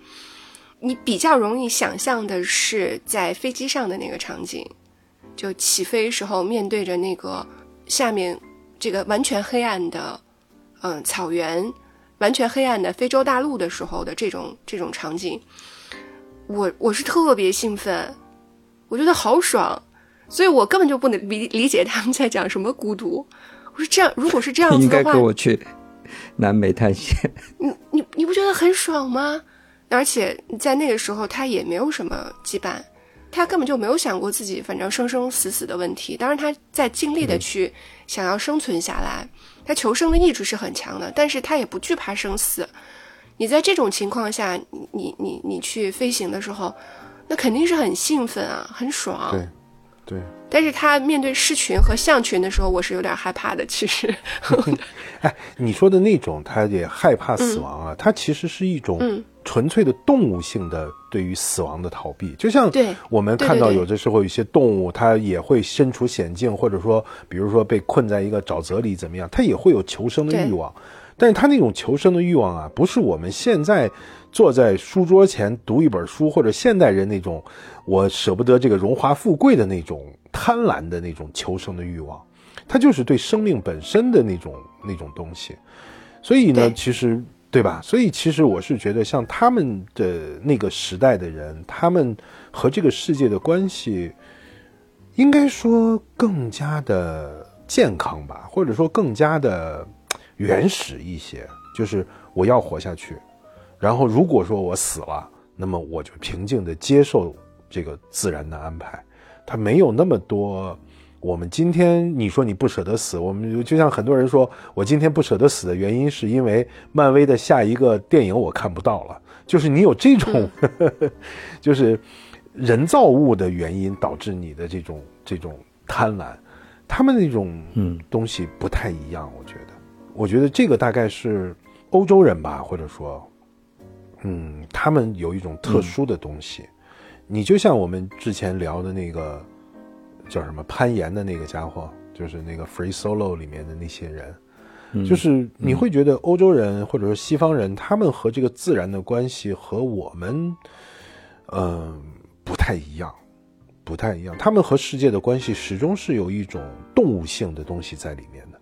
你比较容易想象的是在飞机上的那个场景，就起飞时候面对着那个下面这个完全黑暗的，嗯，草原，完全黑暗的非洲大陆的时候的这种这种场景，我我是特别兴奋，我觉得好爽，所以我根本就不能理理解他们在讲什么孤独。我说这样，如果是这样子的话 应该跟我去南美探险。你你你不觉得很爽吗？而且在那个时候，他也没有什么羁绊，他根本就没有想过自己反正生生死死的问题。当然，他在尽力的去想要生存下来，他求生的意志是很强的，但是他也不惧怕生死。你在这种情况下，你你你你去飞行的时候，那肯定是很兴奋啊，很爽。对，对。但是他面对狮群和象群的时候，我是有点害怕的。其实，哎，你说的那种，他也害怕死亡啊，他其实是一种嗯纯粹的动物性的对于死亡的逃避。就像对我们看到有的时候有一些动物，它也会身处险境，或者说，比如说被困在一个沼泽里怎么样，它也会有求生的欲望。但是他那种求生的欲望啊，不是我们现在坐在书桌前读一本书，或者现代人那种我舍不得这个荣华富贵的那种贪婪的那种求生的欲望，它就是对生命本身的那种那种东西。所以呢，其实对吧？所以其实我是觉得，像他们的那个时代的人，他们和这个世界的关系，应该说更加的健康吧，或者说更加的原始一些。就是我要活下去，然后如果说我死了，那么我就平静的接受这个自然的安排。他没有那么多我们今天你说你不舍得死，我们就像很多人说，我今天不舍得死的原因是因为漫威的下一个电影我看不到了，就是你有这种，就是人造物的原因导致你的这种这种贪婪，他们那种嗯。东西不太一样，我觉得，我觉得这个大概是欧洲人吧，或者说，嗯，他们有一种特殊的东西。你就像我们之前聊的那个叫什么攀岩的那个家伙，就是那个 Free Solo 里面的那些人，就是你会觉得欧洲人或者说西方人，他们和这个自然的关系和我们，嗯，不太一样，不太一样。他们和世界的关系始终是有一种动物性的东西在里面的。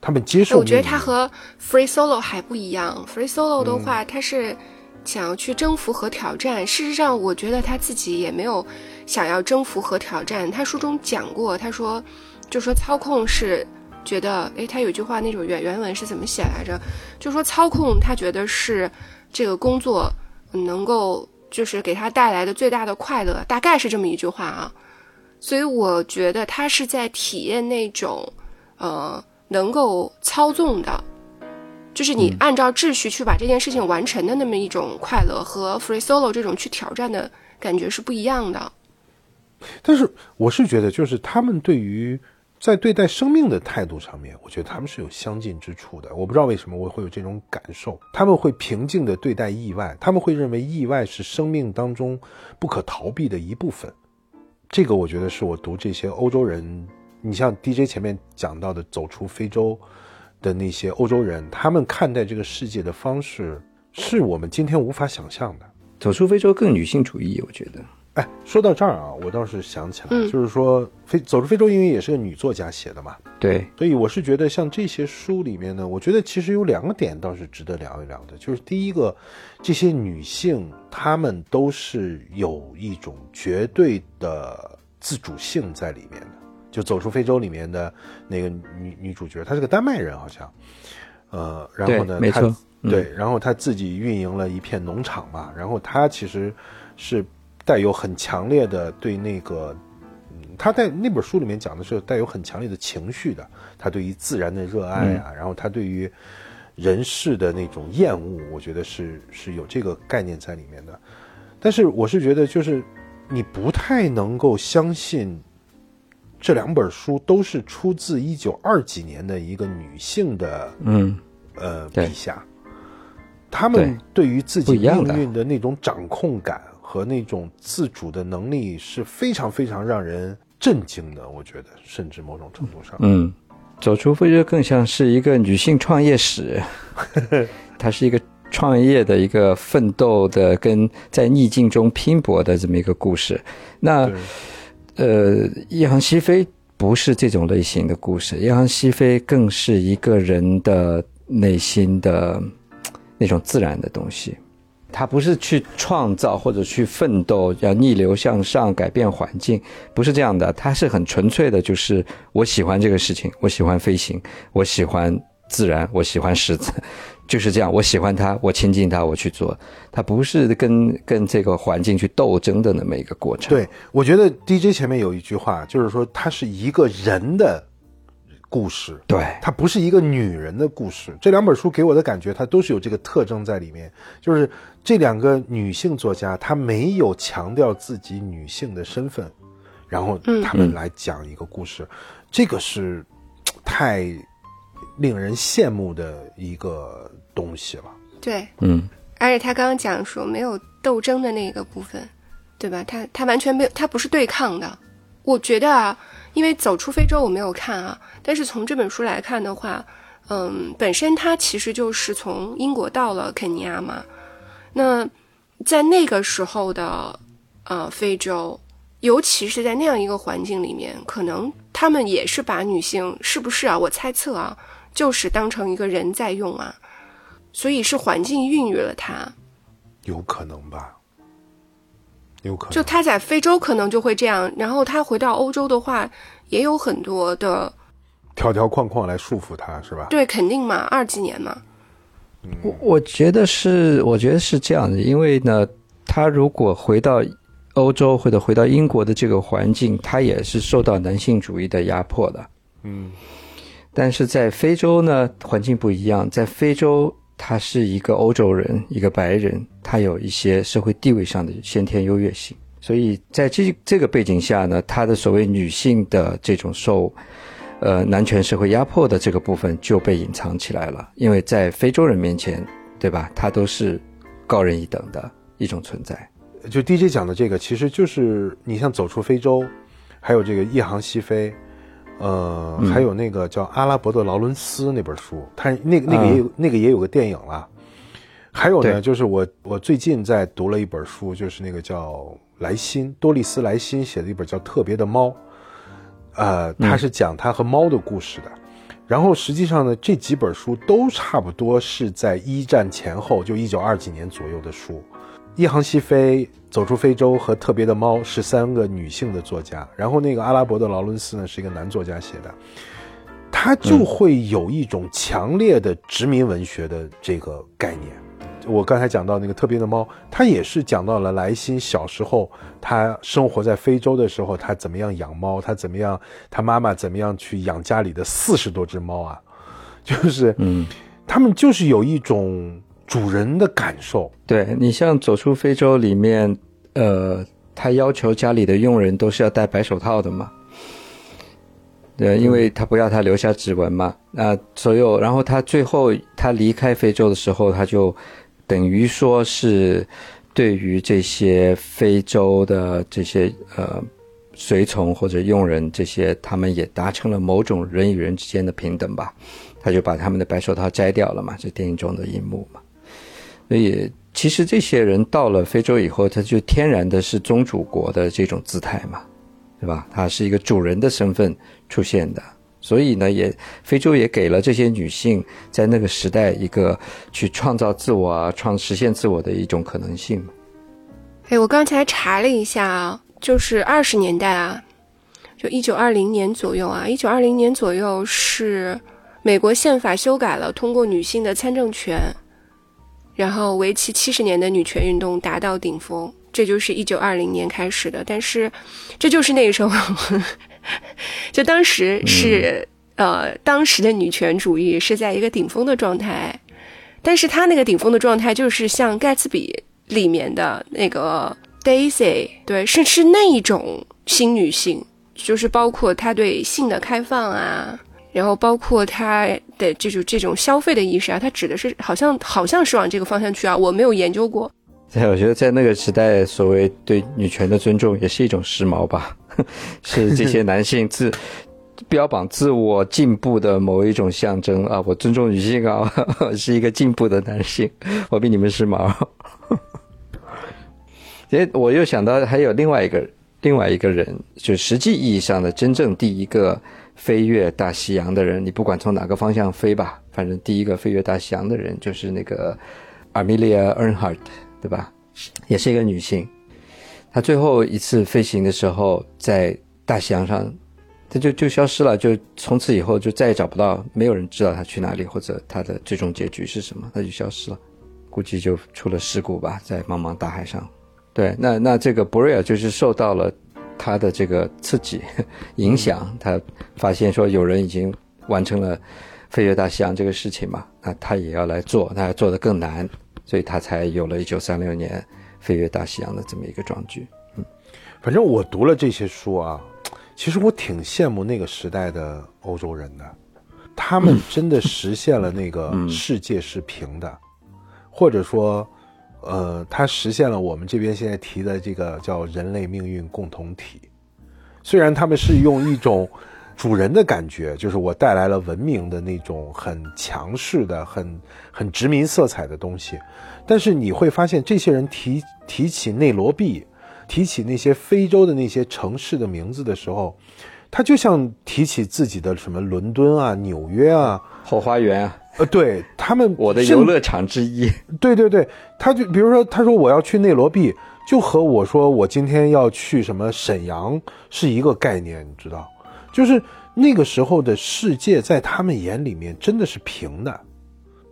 他们接受。我觉得他和 Free Solo 还不一样。Free Solo 的话，他是。想要去征服和挑战，事实上，我觉得他自己也没有想要征服和挑战。他书中讲过，他说，就说操控是觉得，诶，他有句话那种原原文是怎么写来着？就说操控，他觉得是这个工作能够就是给他带来的最大的快乐，大概是这么一句话啊。所以我觉得他是在体验那种，呃，能够操纵的。就是你按照秩序去把这件事情完成的那么一种快乐，和 free solo 这种去挑战的感觉是不一样的。但是我是觉得，就是他们对于在对待生命的态度上面，我觉得他们是有相近之处的。我不知道为什么我会有这种感受，他们会平静的对待意外，他们会认为意外是生命当中不可逃避的一部分。这个我觉得是我读这些欧洲人，你像 DJ 前面讲到的，走出非洲。的那些欧洲人，他们看待这个世界的方式，是我们今天无法想象的。走出非洲更女性主义，我觉得。哎，说到这儿啊，我倒是想起来，就是说，非走出非洲，因为也是个女作家写的嘛。对。所以我是觉得，像这些书里面呢，我觉得其实有两个点倒是值得聊一聊的。就是第一个，这些女性她们都是有一种绝对的自主性在里面的。就走出非洲里面的那个女女主角，她是个丹麦人，好像，呃，然后呢，没错，对，然后她自己运营了一片农场嘛，然后她其实是带有很强烈的对那个，嗯，她在那本书里面讲的是带有很强烈的情绪的，她对于自然的热爱啊，然后她对于人世的那种厌恶，我觉得是是有这个概念在里面的，但是我是觉得就是你不太能够相信。这两本书都是出自一九二几年的一个女性的，嗯，呃，笔下，他们对于自己命运的那种掌控感和那种自主的能力是非常非常让人震惊的。我觉得，甚至某种程度上，嗯，走出非洲更像是一个女性创业史，它是一个创业的一个奋斗的跟在逆境中拼搏的这么一个故事。那。呃，一航西飞不是这种类型的故事，一航西飞更是一个人的内心的 那种自然的东西。他不是去创造或者去奋斗，要逆流向上改变环境，不是这样的。他是很纯粹的，就是我喜欢这个事情，我喜欢飞行，我喜欢自然，我喜欢狮子。就是这样，我喜欢他，我亲近他，我去做。他不是跟跟这个环境去斗争的那么一个过程。对，我觉得 DJ 前面有一句话，就是说它是一个人的故事，对，它不是一个女人的故事。这两本书给我的感觉，它都是有这个特征在里面，就是这两个女性作家，她没有强调自己女性的身份，然后他们来讲一个故事，这个是 太。令人羡慕的一个东西了。对，嗯，而且他刚刚讲说没有斗争的那个部分，对吧？他他完全没有，他不是对抗的。我觉得啊，因为走出非洲我没有看啊，但是从这本书来看的话，嗯，本身他其实就是从英国到了肯尼亚嘛。那在那个时候的呃非洲，尤其是在那样一个环境里面，可能他们也是把女性是不是啊？我猜测啊。就是当成一个人在用啊，所以是环境孕育了他，有可能吧？有可能。就他在非洲可能就会这样，然后他回到欧洲的话，也有很多的条条框框来束缚他，是吧？对，肯定嘛，二几年嘛。我我觉得是，我觉得是这样的，因为呢，他如果回到欧洲或者回到英国的这个环境，他也是受到男性主义的压迫的。嗯，但是在非洲呢，环境不一样，在非洲。他是一个欧洲人，一个白人，他有一些社会地位上的先天优越性，所以在这这个背景下呢，他的所谓女性的这种受，呃，男权社会压迫的这个部分就被隐藏起来了，因为在非洲人面前，对吧？他都是高人一等的一种存在。就 DJ 讲的这个，其实就是你像走出非洲，还有这个一航西飞。呃，还有那个叫《阿拉伯的劳伦斯》那本书，它那个那个也有那个也有个电影了。还有呢，就是我我最近在读了一本书，就是那个叫莱辛多丽丝莱辛写的一本叫《特别的猫》，呃，他是讲他和猫的故事的。然后实际上呢，这几本书都差不多是在一战前后，就一九二几年左右的书。一航西飞、走出非洲和特别的猫是三个女性的作家，然后那个阿拉伯的劳伦斯呢是一个男作家写的，他就会有一种强烈的殖民文学的这个概念。我刚才讲到那个特别的猫，他也是讲到了莱辛小时候他生活在非洲的时候，他怎么样养猫，他怎么样，他妈妈怎么样去养家里的四十多只猫啊，就是嗯，他们就是有一种。主人的感受，对你像走出非洲里面，呃，他要求家里的佣人都是要戴白手套的嘛，对，因为他不要他留下指纹嘛。那所有，然后他最后他离开非洲的时候，他就等于说是对于这些非洲的这些呃随从或者佣人这些，他们也达成了某种人与人之间的平等吧。他就把他们的白手套摘掉了嘛，这电影中的一幕嘛。所以，其实这些人到了非洲以后，他就天然的是宗主国的这种姿态嘛，对吧？他是一个主人的身份出现的，所以呢，也非洲也给了这些女性在那个时代一个去创造自我啊、创实现自我的一种可能性。哎，我刚才查了一下啊，就是二十年代啊，就一九二零年左右啊，一九二零年左右是美国宪法修改了，通过女性的参政权。然后，为期七十年的女权运动达到顶峰，这就是一九二零年开始的。但是，这就是那个时候，就当时是呃，当时的女权主义是在一个顶峰的状态。但是，她那个顶峰的状态就是像盖茨比里面的那个 Daisy，对，是是那一种新女性，就是包括她对性的开放啊。然后包括他的这种这种消费的意识啊，他指的是好像好像是往这个方向去啊，我没有研究过。对，我觉得在那个时代，所谓对女权的尊重也是一种时髦吧，是这些男性自标榜自我进步的某一种象征啊。我尊重女性啊，我是一个进步的男性，我比你们时髦。哎，我又想到还有另外一个另外一个人，就实际意义上的真正第一个。飞越大西洋的人，你不管从哪个方向飞吧，反正第一个飞越大西洋的人就是那个 Amelia Earnhardt，对吧？也是一个女性。她最后一次飞行的时候，在大西洋上，她就就消失了，就从此以后就再也找不到，没有人知道她去哪里，或者她的最终结局是什么，她就消失了。估计就出了事故吧，在茫茫大海上。对，那那这个 b r 瑞 a 就是受到了。他的这个刺激 影响，他发现说有人已经完成了飞越大西洋这个事情嘛，那他也要来做，他要做的更难，所以他才有了一九三六年飞越大西洋的这么一个壮举。嗯，反正我读了这些书啊，其实我挺羡慕那个时代的欧洲人的，他们 真的实现了那个世界是平的，或者说。呃，它实现了我们这边现在提的这个叫人类命运共同体。虽然他们是用一种主人的感觉，就是我带来了文明的那种很强势的、很很殖民色彩的东西，但是你会发现，这些人提提起内罗毕，提起那些非洲的那些城市的名字的时候，他就像提起自己的什么伦敦啊、纽约啊、后花园啊。呃，对他们，我的游乐场之一。对对对，他就比如说，他说我要去内罗毕，就和我说我今天要去什么沈阳是一个概念，你知道？就是那个时候的世界，在他们眼里面真的是平的。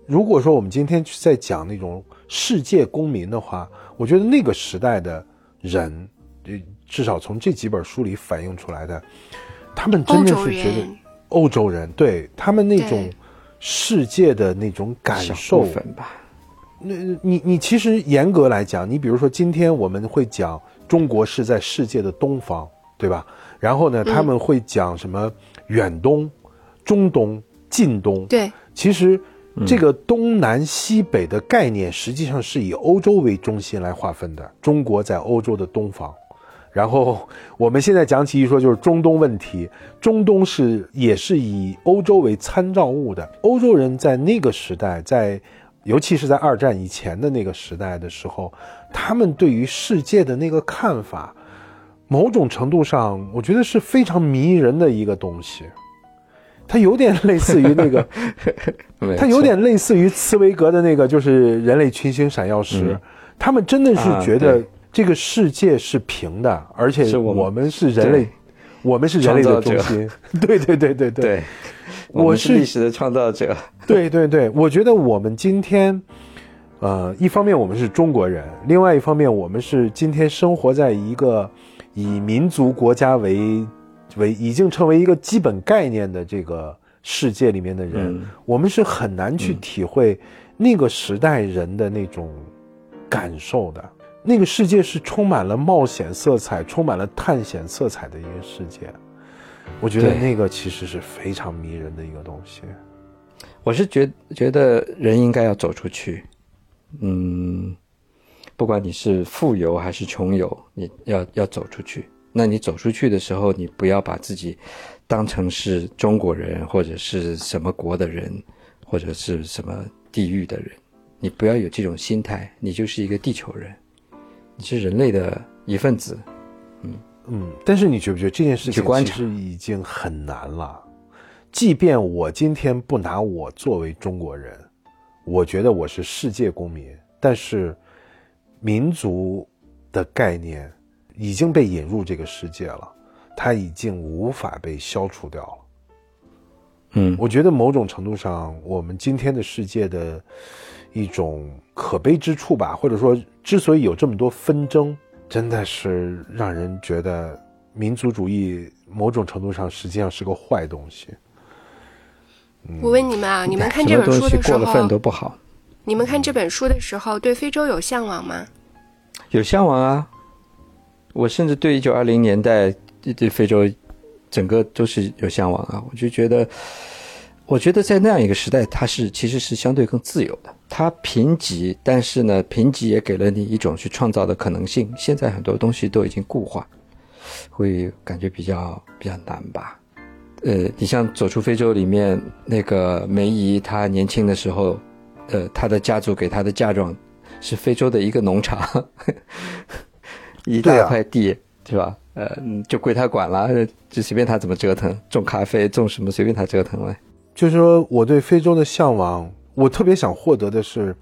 如果说我们今天在讲那种世界公民的话，我觉得那个时代的人呃，至少从这几本书里反映出来的，他们真的是觉得欧洲人对他们那种世界的那种感受吧。那你你其实严格来讲，你比如说今天我们会讲中国是在世界的东方，对吧？然后呢，他们会讲什么远东、中东、近东。对，其实这个东南西北的概念实际上是以欧洲为中心来划分的。中国在欧洲的东方，然后我们现在讲起一说就是中东问题，中东是也是以欧洲为参照物的。欧洲人在那个时代在。尤其是在二战以前的那个时代的时候，他们对于世界的那个看法，某种程度上，我觉得是非常迷人的一个东西。它有点类似于那个，它有点类似于茨威格的那个，就是人类群星闪耀时，他们真的是觉得这个世界是平的，而且我们是人类，我们是人类的中心。对对对对对。我是历史的创造者。对对对，我觉得我们今天，呃，一方面我们是中国人，另外一方面我们是今天生活在一个以民族国家为为已经成为一个基本概念的这个世界里面的人，我们是很难去体会那个时代人的那种感受的。那个世界是充满了冒险色彩、充满了探险色彩的一个世界。我觉得那个其实是非常迷人的一个东西。我是觉觉得人应该要走出去，嗯，不管你是富有还是穷游，你要要走出去。那你走出去的时候，你不要把自己当成是中国人或者是什么国的人，或者是什么地域的人，你不要有这种心态。你就是一个地球人，你是人类的一份子，嗯。嗯，但是你觉不觉得这件事情其实已经很难了？即便我今天不拿我作为中国人，我觉得我是世界公民，但是民族的概念已经被引入这个世界了，它已经无法被消除掉了。嗯，我觉得某种程度上，我们今天的世界的一种可悲之处吧，或者说，之所以有这么多纷争。真的是让人觉得民族主义某种程度上实际上是个坏东西。我问你们啊，你们看这本书的时候，过了分都不好。你们看这本书的时候，对非洲有向往吗？有向往啊！我甚至对一九二零年代对非洲整个都是有向往啊！我就觉得。我觉得在那样一个时代，它是其实是相对更自由的。它贫瘠，但是呢，贫瘠也给了你一种去创造的可能性。现在很多东西都已经固化，会感觉比较比较难吧。呃，你像《走出非洲》里面那个梅姨，她年轻的时候，呃，她的家族给她的嫁妆是非洲的一个农场，呵 一大块地，是吧？呃，就归她管了，就随便她怎么折腾，种咖啡，种什么随便她折腾了。就是说，我对非洲的向往，我特别想获得的是，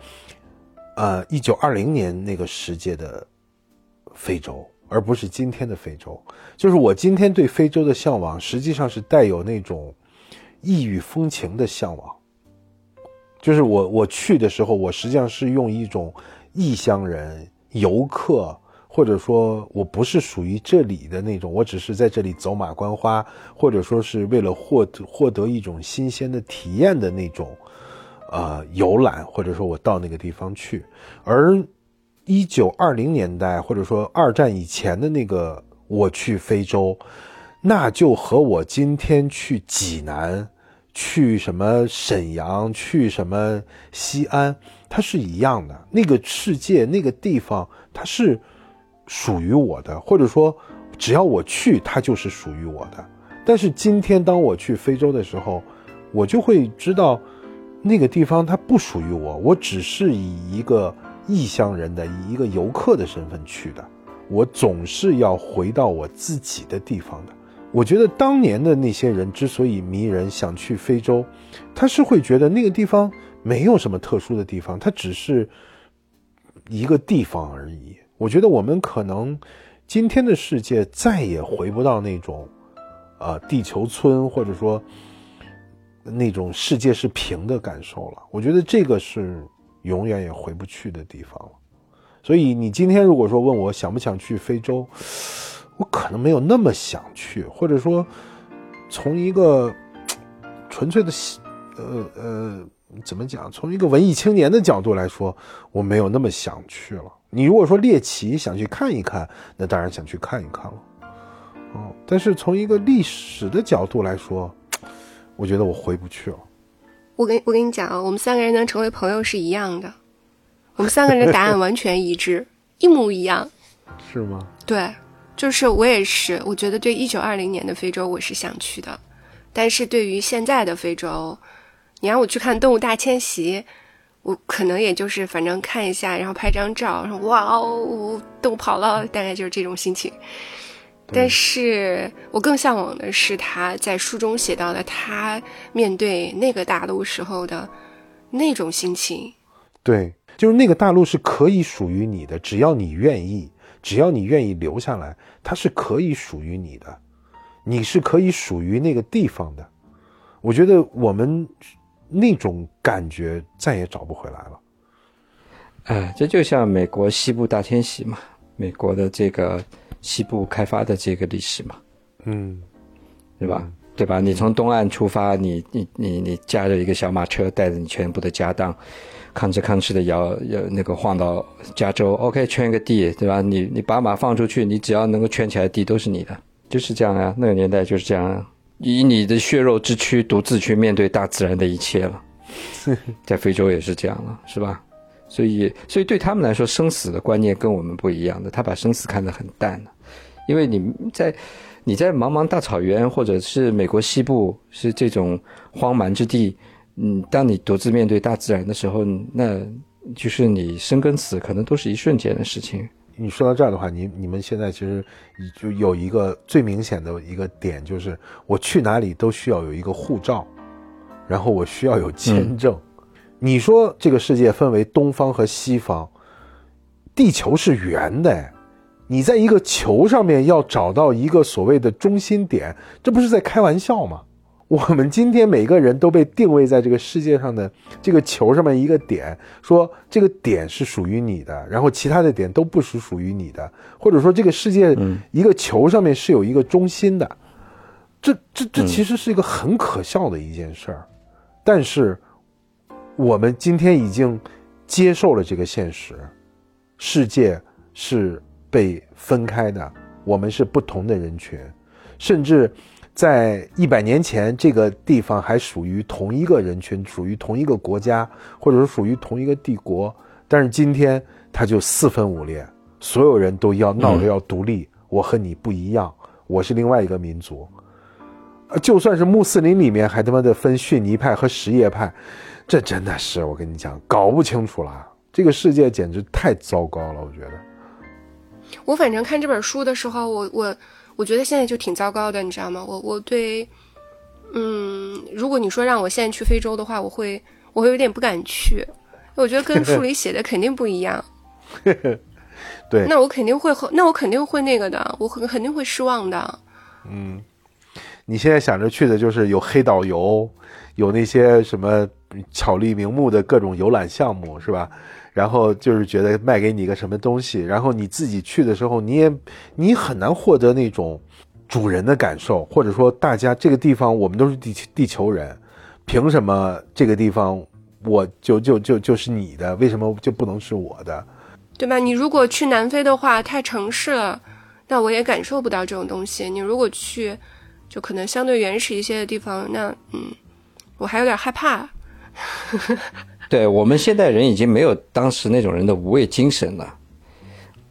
呃，一九二零年那个世界的非洲，而不是今天的非洲。就是我今天对非洲的向往，实际上是带有那种异域风情的向往。就是我我去的时候，我实际上是用一种异乡人、游客。或者说我不是属于这里的那种，我只是在这里走马观花，或者说是为了获得获得一种新鲜的体验的那种，呃，游览，或者说我到那个地方去。而一九二零年代，或者说二战以前的那个我去非洲，那就和我今天去济南、去什么沈阳、去什么西安，它是一样的。那个世界，那个地方，它是。属于我的，或者说，只要我去，它就是属于我的。但是今天，当我去非洲的时候，我就会知道，那个地方它不属于我，我只是以一个异乡人的、以一个游客的身份去的。我总是要回到我自己的地方的。我觉得当年的那些人之所以迷人，想去非洲，他是会觉得那个地方没有什么特殊的地方，它只是一个地方而已。我觉得我们可能今天的世界再也回不到那种，呃，地球村或者说那种世界是平的感受了。我觉得这个是永远也回不去的地方了，所以你今天如果说问我想不想去非洲，我可能没有那么想去，或者说从一个纯粹的呃呃怎么讲，从一个文艺青年的角度来说，我没有那么想去了。你如果说猎奇想去看一看，那当然想去看一看了。哦，但是从一个历史的角度来说，我觉得我回不去了。我跟我跟你讲啊，我们三个人能成为朋友是一样的，我们三个人的答案完全一致，一模一样。是吗？对，就是我也是，我觉得对一九二零年的非洲我是想去的，但是对于现在的非洲，你让我去看动物大迁徙。我可能也就是反正看一下，然后拍张照，说哇哦，都跑了，大概就是这种心情。但是我更向往的是他在书中写到的他面对那个大陆时候的那种心情。对，就是那个大陆是可以属于你的，只要你愿意，只要你愿意留下来，它是可以属于你的，你是可以属于那个地方的。我觉得我们。那种感觉再也找不回来了。哎，这就像美国西部大迁徙嘛，美国的这个西部开发的这个历史嘛，嗯，对吧？对吧？你从东岸出发，你你你你驾着一个小马车，带着你全部的家当，吭哧吭哧的摇摇那个晃到加州，OK，圈一个地，对吧？你你把马放出去，你只要能够圈起来地都是你的，就是这样啊。那个年代就是这样啊。以你的血肉之躯独自去面对大自然的一切了，在非洲也是这样了，是吧？所以，所以对他们来说，生死的观念跟我们不一样的，他把生死看得很淡的，因为你在你在茫茫大草原或者是美国西部是这种荒蛮之地，嗯，当你独自面对大自然的时候，那就是你生跟死可能都是一瞬间的事情。你说到这儿的话，你你们现在其实就有一个最明显的一个点，就是我去哪里都需要有一个护照，然后我需要有签证。你说这个世界分为东方和西方，地球是圆的，你在一个球上面要找到一个所谓的中心点，这不是在开玩笑吗？我们今天每个人都被定位在这个世界上的这个球上面一个点，说这个点是属于你的，然后其他的点都不是属于你的，或者说这个世界一个球上面是有一个中心的，这这这其实是一个很可笑的一件事儿，但是我们今天已经接受了这个现实，世界是被分开的，我们是不同的人群，甚至。在一百年前，这个地方还属于同一个人群，属于同一个国家，或者说属于同一个帝国。但是今天，它就四分五裂，所有人都要闹着要独立。我和你不一样，我是另外一个民族。就算是穆斯林里面，还他妈的分逊尼派和什叶派，这真的是我跟你讲，搞不清楚了。这个世界简直太糟糕了，我觉得。我反正看这本书的时候，我我。我觉得现在就挺糟糕的，你知道吗？我我对，嗯，如果你说让我现在去非洲的话，我会我会有点不敢去，我觉得跟书里写的肯定不一样。对，那我肯定会，那我肯定会那个的，我肯肯定会失望的。嗯，你现在想着去的就是有黑导游，有那些什么巧立名目的各种游览项目，是吧？然后就是觉得卖给你一个什么东西，然后你自己去的时候，你也你很难获得那种主人的感受，或者说大家这个地方我们都是地地球人，凭什么这个地方我就就就就是你的，为什么就不能是我的？对吧？你如果去南非的话，太城市了，那我也感受不到这种东西。你如果去，就可能相对原始一些的地方，那嗯，我还有点害怕。对我们现代人已经没有当时那种人的无畏精神了，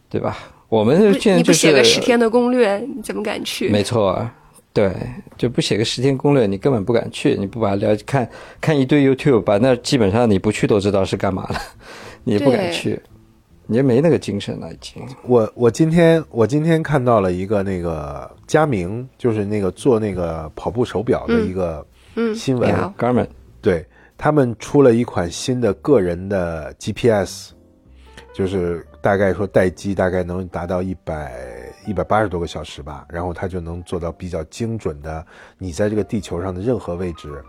对吧？我们现在就是写个十天的攻略，你怎么敢去？没错，对，就不写个十天攻略，你根本不敢去。你不把了解看看一堆 YouTube，把那基本上你不去都知道是干嘛的，你也不敢去，你也没那个精神了。已经，我我今天我今天看到了一个那个佳明，就是那个做那个跑步手表的一个新闻，Garmin，对。他们出了一款新的个人的 GPS，就是大概说待机大概能达到一百一百八十多个小时吧，然后它就能做到比较精准的，你在这个地球上的任何位置，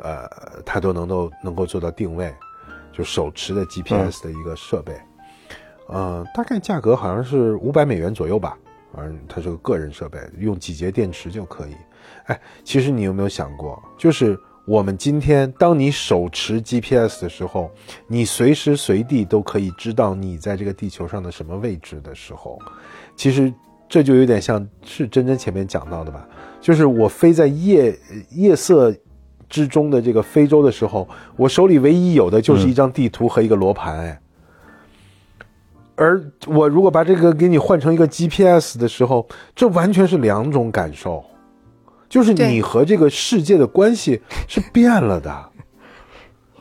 呃，它都能够能够做到定位，就手持的 GPS 的一个设备。嗯，大概价格好像是五百美元左右吧。反正，它是个个人设备，用几节电池就可以。哎，其实你有没有想过，就是我们今天当你手持 GPS 的时候，你随时随地都可以知道你在这个地球上的什么位置的时候，其实这就有点像是真真前面讲到的吧？就是我飞在夜夜色之中的这个非洲的时候，我手里唯一有的就是一张地图和一个罗盘，哎。而我如果把这个给你换成一个 GPS 的时候，这完全是两种感受，就是你和这个世界的关系 是变了的。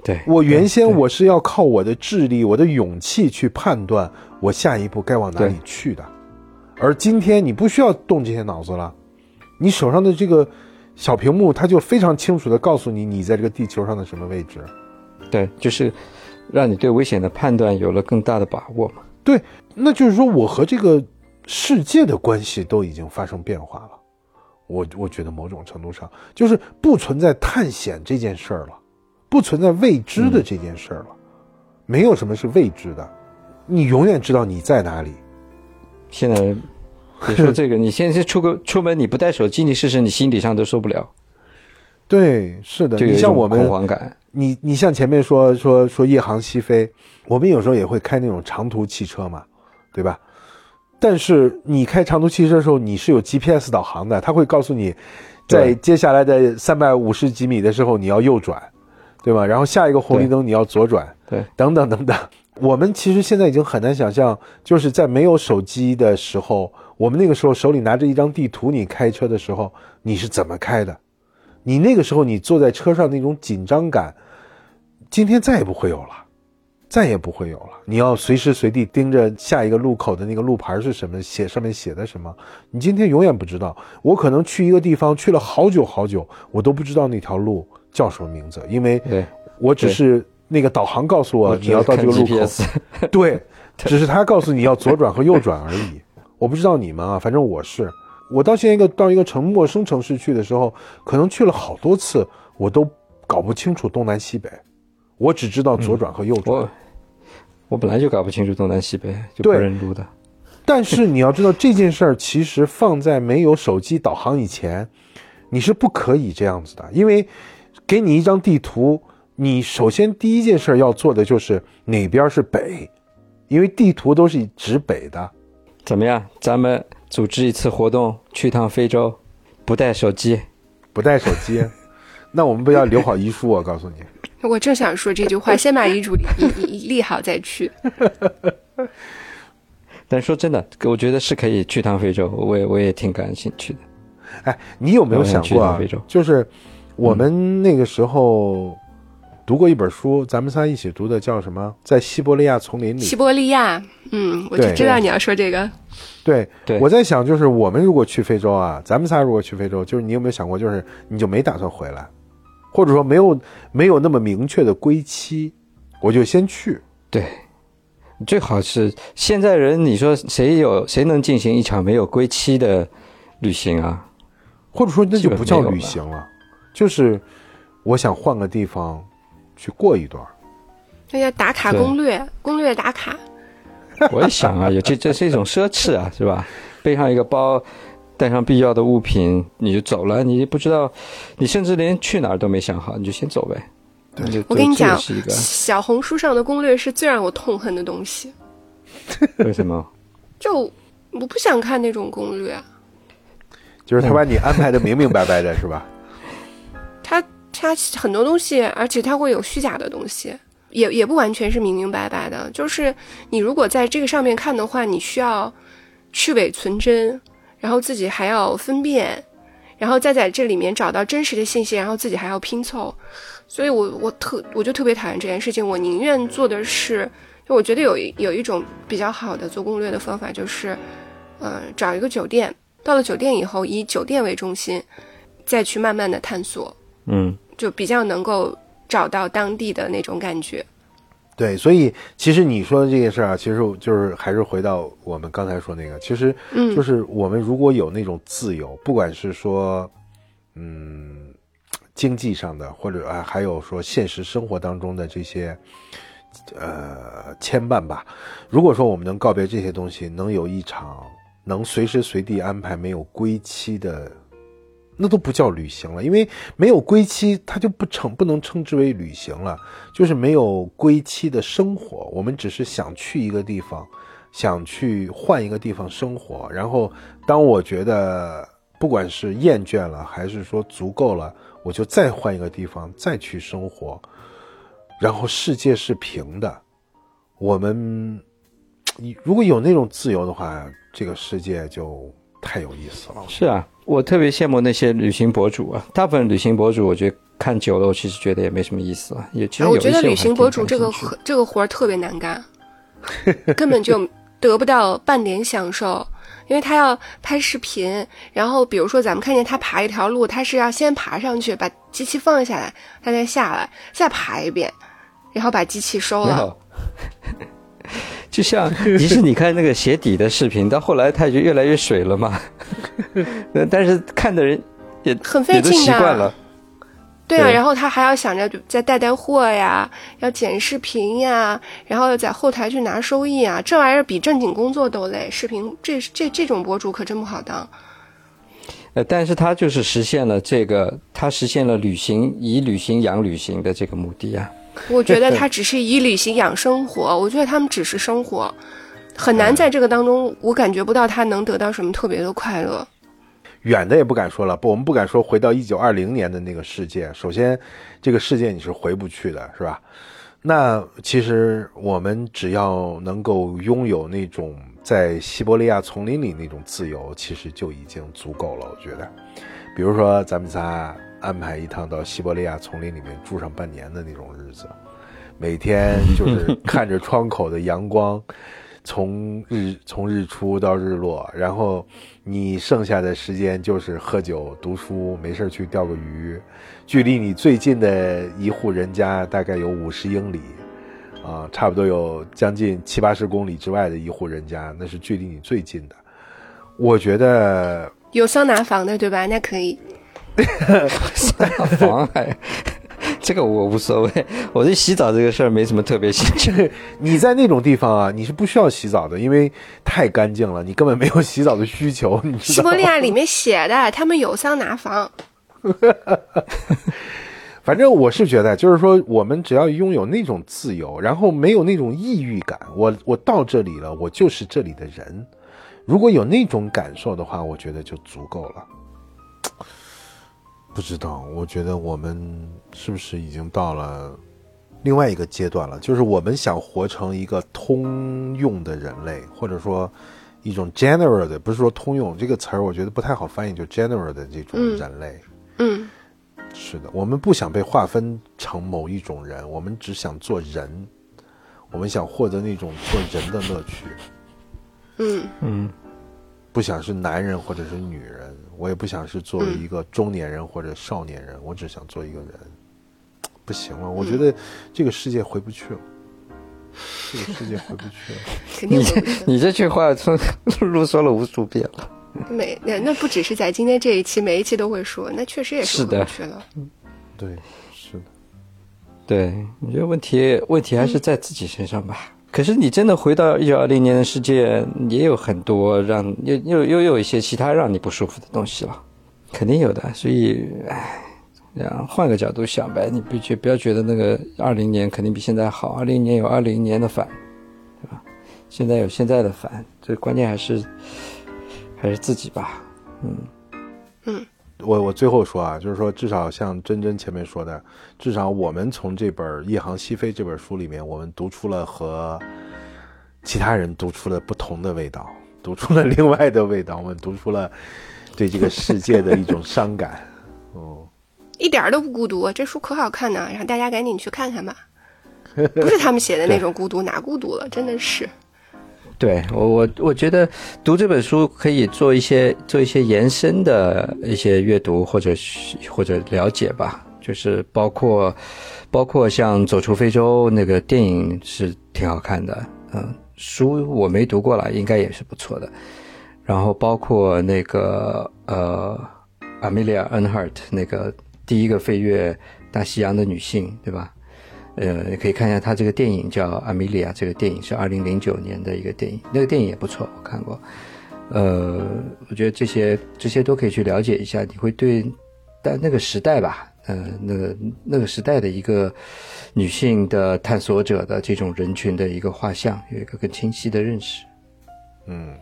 对我原先我是要靠我的智力、我的勇气去判断我下一步该往哪里去的，而今天你不需要动这些脑子了，你手上的这个小屏幕它就非常清楚的告诉你你在这个地球上的什么位置。对，就是让你对危险的判断有了更大的把握嘛。对，那就是说我和这个世界的关系都已经发生变化了。我我觉得某种程度上就是不存在探险这件事儿了，不存在未知的这件事儿了，没有什么是未知的，你永远知道你在哪里。现在 别说这个，你现在出个出门你不带手机，你试试你心理上都受不了。对，是的，你像我们恐慌感。你你像前面说说说夜航西飞，我们有时候也会开那种长途汽车嘛，对吧？但是你开长途汽车的时候，你是有 GPS 导航的，它会告诉你，在接下来的三百五十几米的时候你要右转，对吧？然后下一个红绿灯你要左转，对，等等等等。我们其实现在已经很难想象，就是在没有手机的时候，我们那个时候手里拿着一张地图，你开车的时候你是怎么开的？你那个时候你坐在车上那种紧张感，今天再也不会有了，再也不会有了。你要随时随地盯着下一个路口的那个路牌是什么，写上面写的什么，你今天永远不知道。我可能去一个地方去了好久好久，我都不知道那条路叫什么名字，因为我只是那个导航告诉我你要到这个路口，对，只是他告诉你要左转和右转而已。我不知道你们啊，反正我是。我到现在一个到一个城陌生城市去的时候，可能去了好多次，我都搞不清楚东南西北，我只知道左转和右转。我我本来就搞不清楚东南西北，就不认路的。但是你要知道这件事儿，其实放在没有手机导航以前，你是不可以这样子的，因为给你一张地图，你首先第一件事要做的就是哪边是北，因为地图都是指北的。怎么样，咱们？组织一次活动，去趟非洲，不带手机，不带手机，那我们不要留好遗书？我告诉你，我正想说这句话，先把遗嘱立立好再去。但说真的，我觉得是可以去趟非洲，我也我也挺感兴趣的。哎，你有没有想过啊？就是我们那个时候。读过一本书，咱们仨一起读的，叫什么？在西伯利亚丛林里。西伯利亚，嗯，我就知道你要说这个。对对，我在想，就是我们如果去非洲啊，咱们仨如果去非洲，就是你有没有想过，就是你就没打算回来，或者说没有没有那么明确的归期，我就先去。对，最好是现在人，你说谁有谁能进行一场没有归期的旅行啊？或者说那就不叫旅行了，就是我想换个地方。去过一段，那叫打卡攻略，攻略打卡。我也想啊，有这这是一种奢侈啊，是吧？背上一个包，带上必要的物品，你就走了。你不知道，你甚至连去哪儿都没想好，你就先走呗。对，我跟你讲，小红书上的攻略是最让我痛恨的东西。为什么？就我不想看那种攻略。就是他把你安排的明明白白的，是吧？他。他很多东西，而且他会有虚假的东西，也也不完全是明明白白的。就是你如果在这个上面看的话，你需要去伪存真，然后自己还要分辨，然后再在这里面找到真实的信息，然后自己还要拼凑。所以我我特我就特别讨厌这件事情。我宁愿做的是，就我觉得有有一种比较好的做攻略的方法，就是，呃，找一个酒店，到了酒店以后，以酒店为中心，再去慢慢的探索。嗯。就比较能够找到当地的那种感觉，对，所以其实你说的这件事啊，其实就是还是回到我们刚才说那个，其实就是我们如果有那种自由，不管是说，嗯，经济上的，或者啊，还有说现实生活当中的这些呃牵绊吧。如果说我们能告别这些东西，能有一场能随时随地安排没有归期的，那都不叫旅行了，因为没有归期，它就不称不能称之为旅行了，就是没有归期的生活。我们只是想去一个地方，想去换一个地方生活，然后当我觉得不管是厌倦了，还是说足够了，我就再换一个地方再去生活。然后世界是平的，我们，你如果有那种自由的话，这个世界就太有意思了。是啊，我特别羡慕那些旅行博主啊。大部分旅行博主，我觉得看久了，我其实觉得也没什么意思了。也其实有我觉得旅行博主这这个这个活儿特别难干，根本就得不到半点享受，因为他要拍视频，然后比如说咱们看见他爬一条路，他是要先爬上去，把机器放下来，他再下来，再爬一遍，然后把机器收了。就像 即使你看那个鞋底的视频，到后来它就越来越水了嘛。呃 但是看的人也很费劲的习惯了。对啊，对然后他还要想着再带带货呀，要剪视频呀，然后在后台去拿收益啊，这玩意儿比正经工作都累。视频这这这种博主可真不好当。呃，但是他就是实现了这个，他实现了旅行以旅行养旅行的这个目的啊。我觉得他 只是以旅行养生活，我觉得他们只是生活，很难在这个当中，我感觉不到他能得到什么特别的快乐。远的也不敢说了，不，我们不敢说回到一九二零年的那个世界。首先，这个世界你是回不去的，是吧？那其实我们只要能够拥有那种在西伯利亚丛林里那种自由，其实就已经足够了。我觉得，比如说咱们仨安排一趟到西伯利亚丛林里面住上半年的那种日子，每天就是看着窗口的阳光。从日从日出到日落，然后你剩下的时间就是喝酒、读书，没事去钓个鱼。距离你最近的一户人家大概有五十英里，啊，差不多有将近七八十公里之外的一户人家，那是距离你最近的。我觉得有桑拿房的，对吧？那可以。妨碍。这个我无所谓，我对洗澡这个事儿没什么特别兴趣。你在那种地方啊，你是不需要洗澡的，因为太干净了，你根本没有洗澡的需求。西伯利亚里面写的，他们有桑拿房。反正我是觉得，就是说，我们只要拥有那种自由，然后没有那种抑郁感，我我到这里了，我就是这里的人。如果有那种感受的话，我觉得就足够了。不知道，我觉得我们是不是已经到了另外一个阶段了？就是我们想活成一个通用的人类，或者说一种 general 的，不是说通用这个词儿，我觉得不太好翻译，就 general 的这种嗯人类。嗯，是的，我们不想被划分成某一种人，我们只想做人，我们想获得那种做人的乐趣，嗯，嗯，不想是男人或者是女人，我也不想是作为一个中年人或者少年人，我只想做一个人。不行了，我觉得这个世界回不去了，这个世界回不去了。肯定你回不去。你这句话从露说了无数遍了。每那那不只是在今天这一期，每一期都会说，那确实也是的回不去了。对，是的，对，我觉得问题问题还是在自己身上吧。可是你真的回到一九二零年的世界，也有很多让又又又有一些其他让你不舒服的东西了，肯定有的。所以，唉，这样换个角度想呗，你不觉不要觉得那个二零年肯定比现在好，二零年有二零年的烦，对吧？现在有现在的烦，最关键还是还是自己吧。嗯嗯我我最后说啊，就是说，至少像真真前面说的，至少我们从这本《夜航西飞》这本书里面，我们读出了和其他人读出了不同的味道，读出了另外的味道，我们读出了对这个世界的一种伤感。哦，一点儿都不孤独，这书可好看呢，让大家赶紧去看看吧。不是他们写的那种孤独，哪孤独了？真的是。对我我我觉得读这本书可以做一些做一些延伸的一些阅读或者或者了解吧，就是包括包括像《走出非洲》那个电影是挺好看的，嗯，书我没读过了，应该也是不错的。然后包括那个呃，Amelia Earhart 那个第一个飞越大西洋的女性，对吧？呃，也可以看一下他这个电影叫《阿米莉亚》，这个电影是二零零九年的一个电影，那个电影也不错，我看过。呃，我觉得这些这些都可以去了解一下，你会对但那个时代吧，呃，那个那个时代的一个女性的探索者的这种人群的一个画像，有一个更清晰的认识。嗯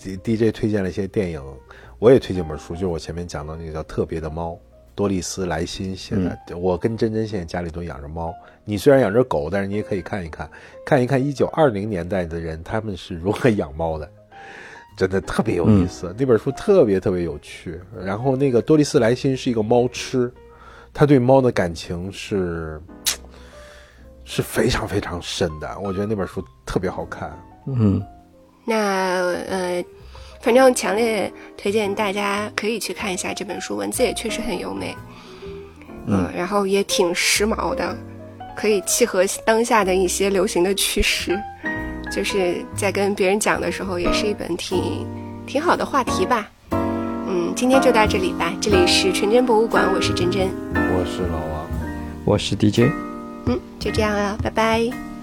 ，D D J 推荐了一些电影，我也推荐本书，就是我前面讲的那个叫《特别的猫》。多丽丝莱辛写的，我跟珍珍现在家里都养着猫。你虽然养着狗，但是你也可以看一看，看一看一九二零年代的人他们是如何养猫的，真的特别有意思。那本书特别特别有趣。然后那个多丽丝莱辛是一个猫痴，他对猫的感情是是非常非常深的。我觉得那本书特别好看。嗯，那呃。反正强烈推荐大家可以去看一下这本书，文字也确实很优美，嗯，然后也挺时髦的，可以契合当下的一些流行的趋势，就是在跟别人讲的时候，也是一本挺挺好的话题吧。嗯，今天就到这里吧，这里是纯真博物馆，我是真真，我是老王，我是 DJ，嗯，就这样了，拜拜。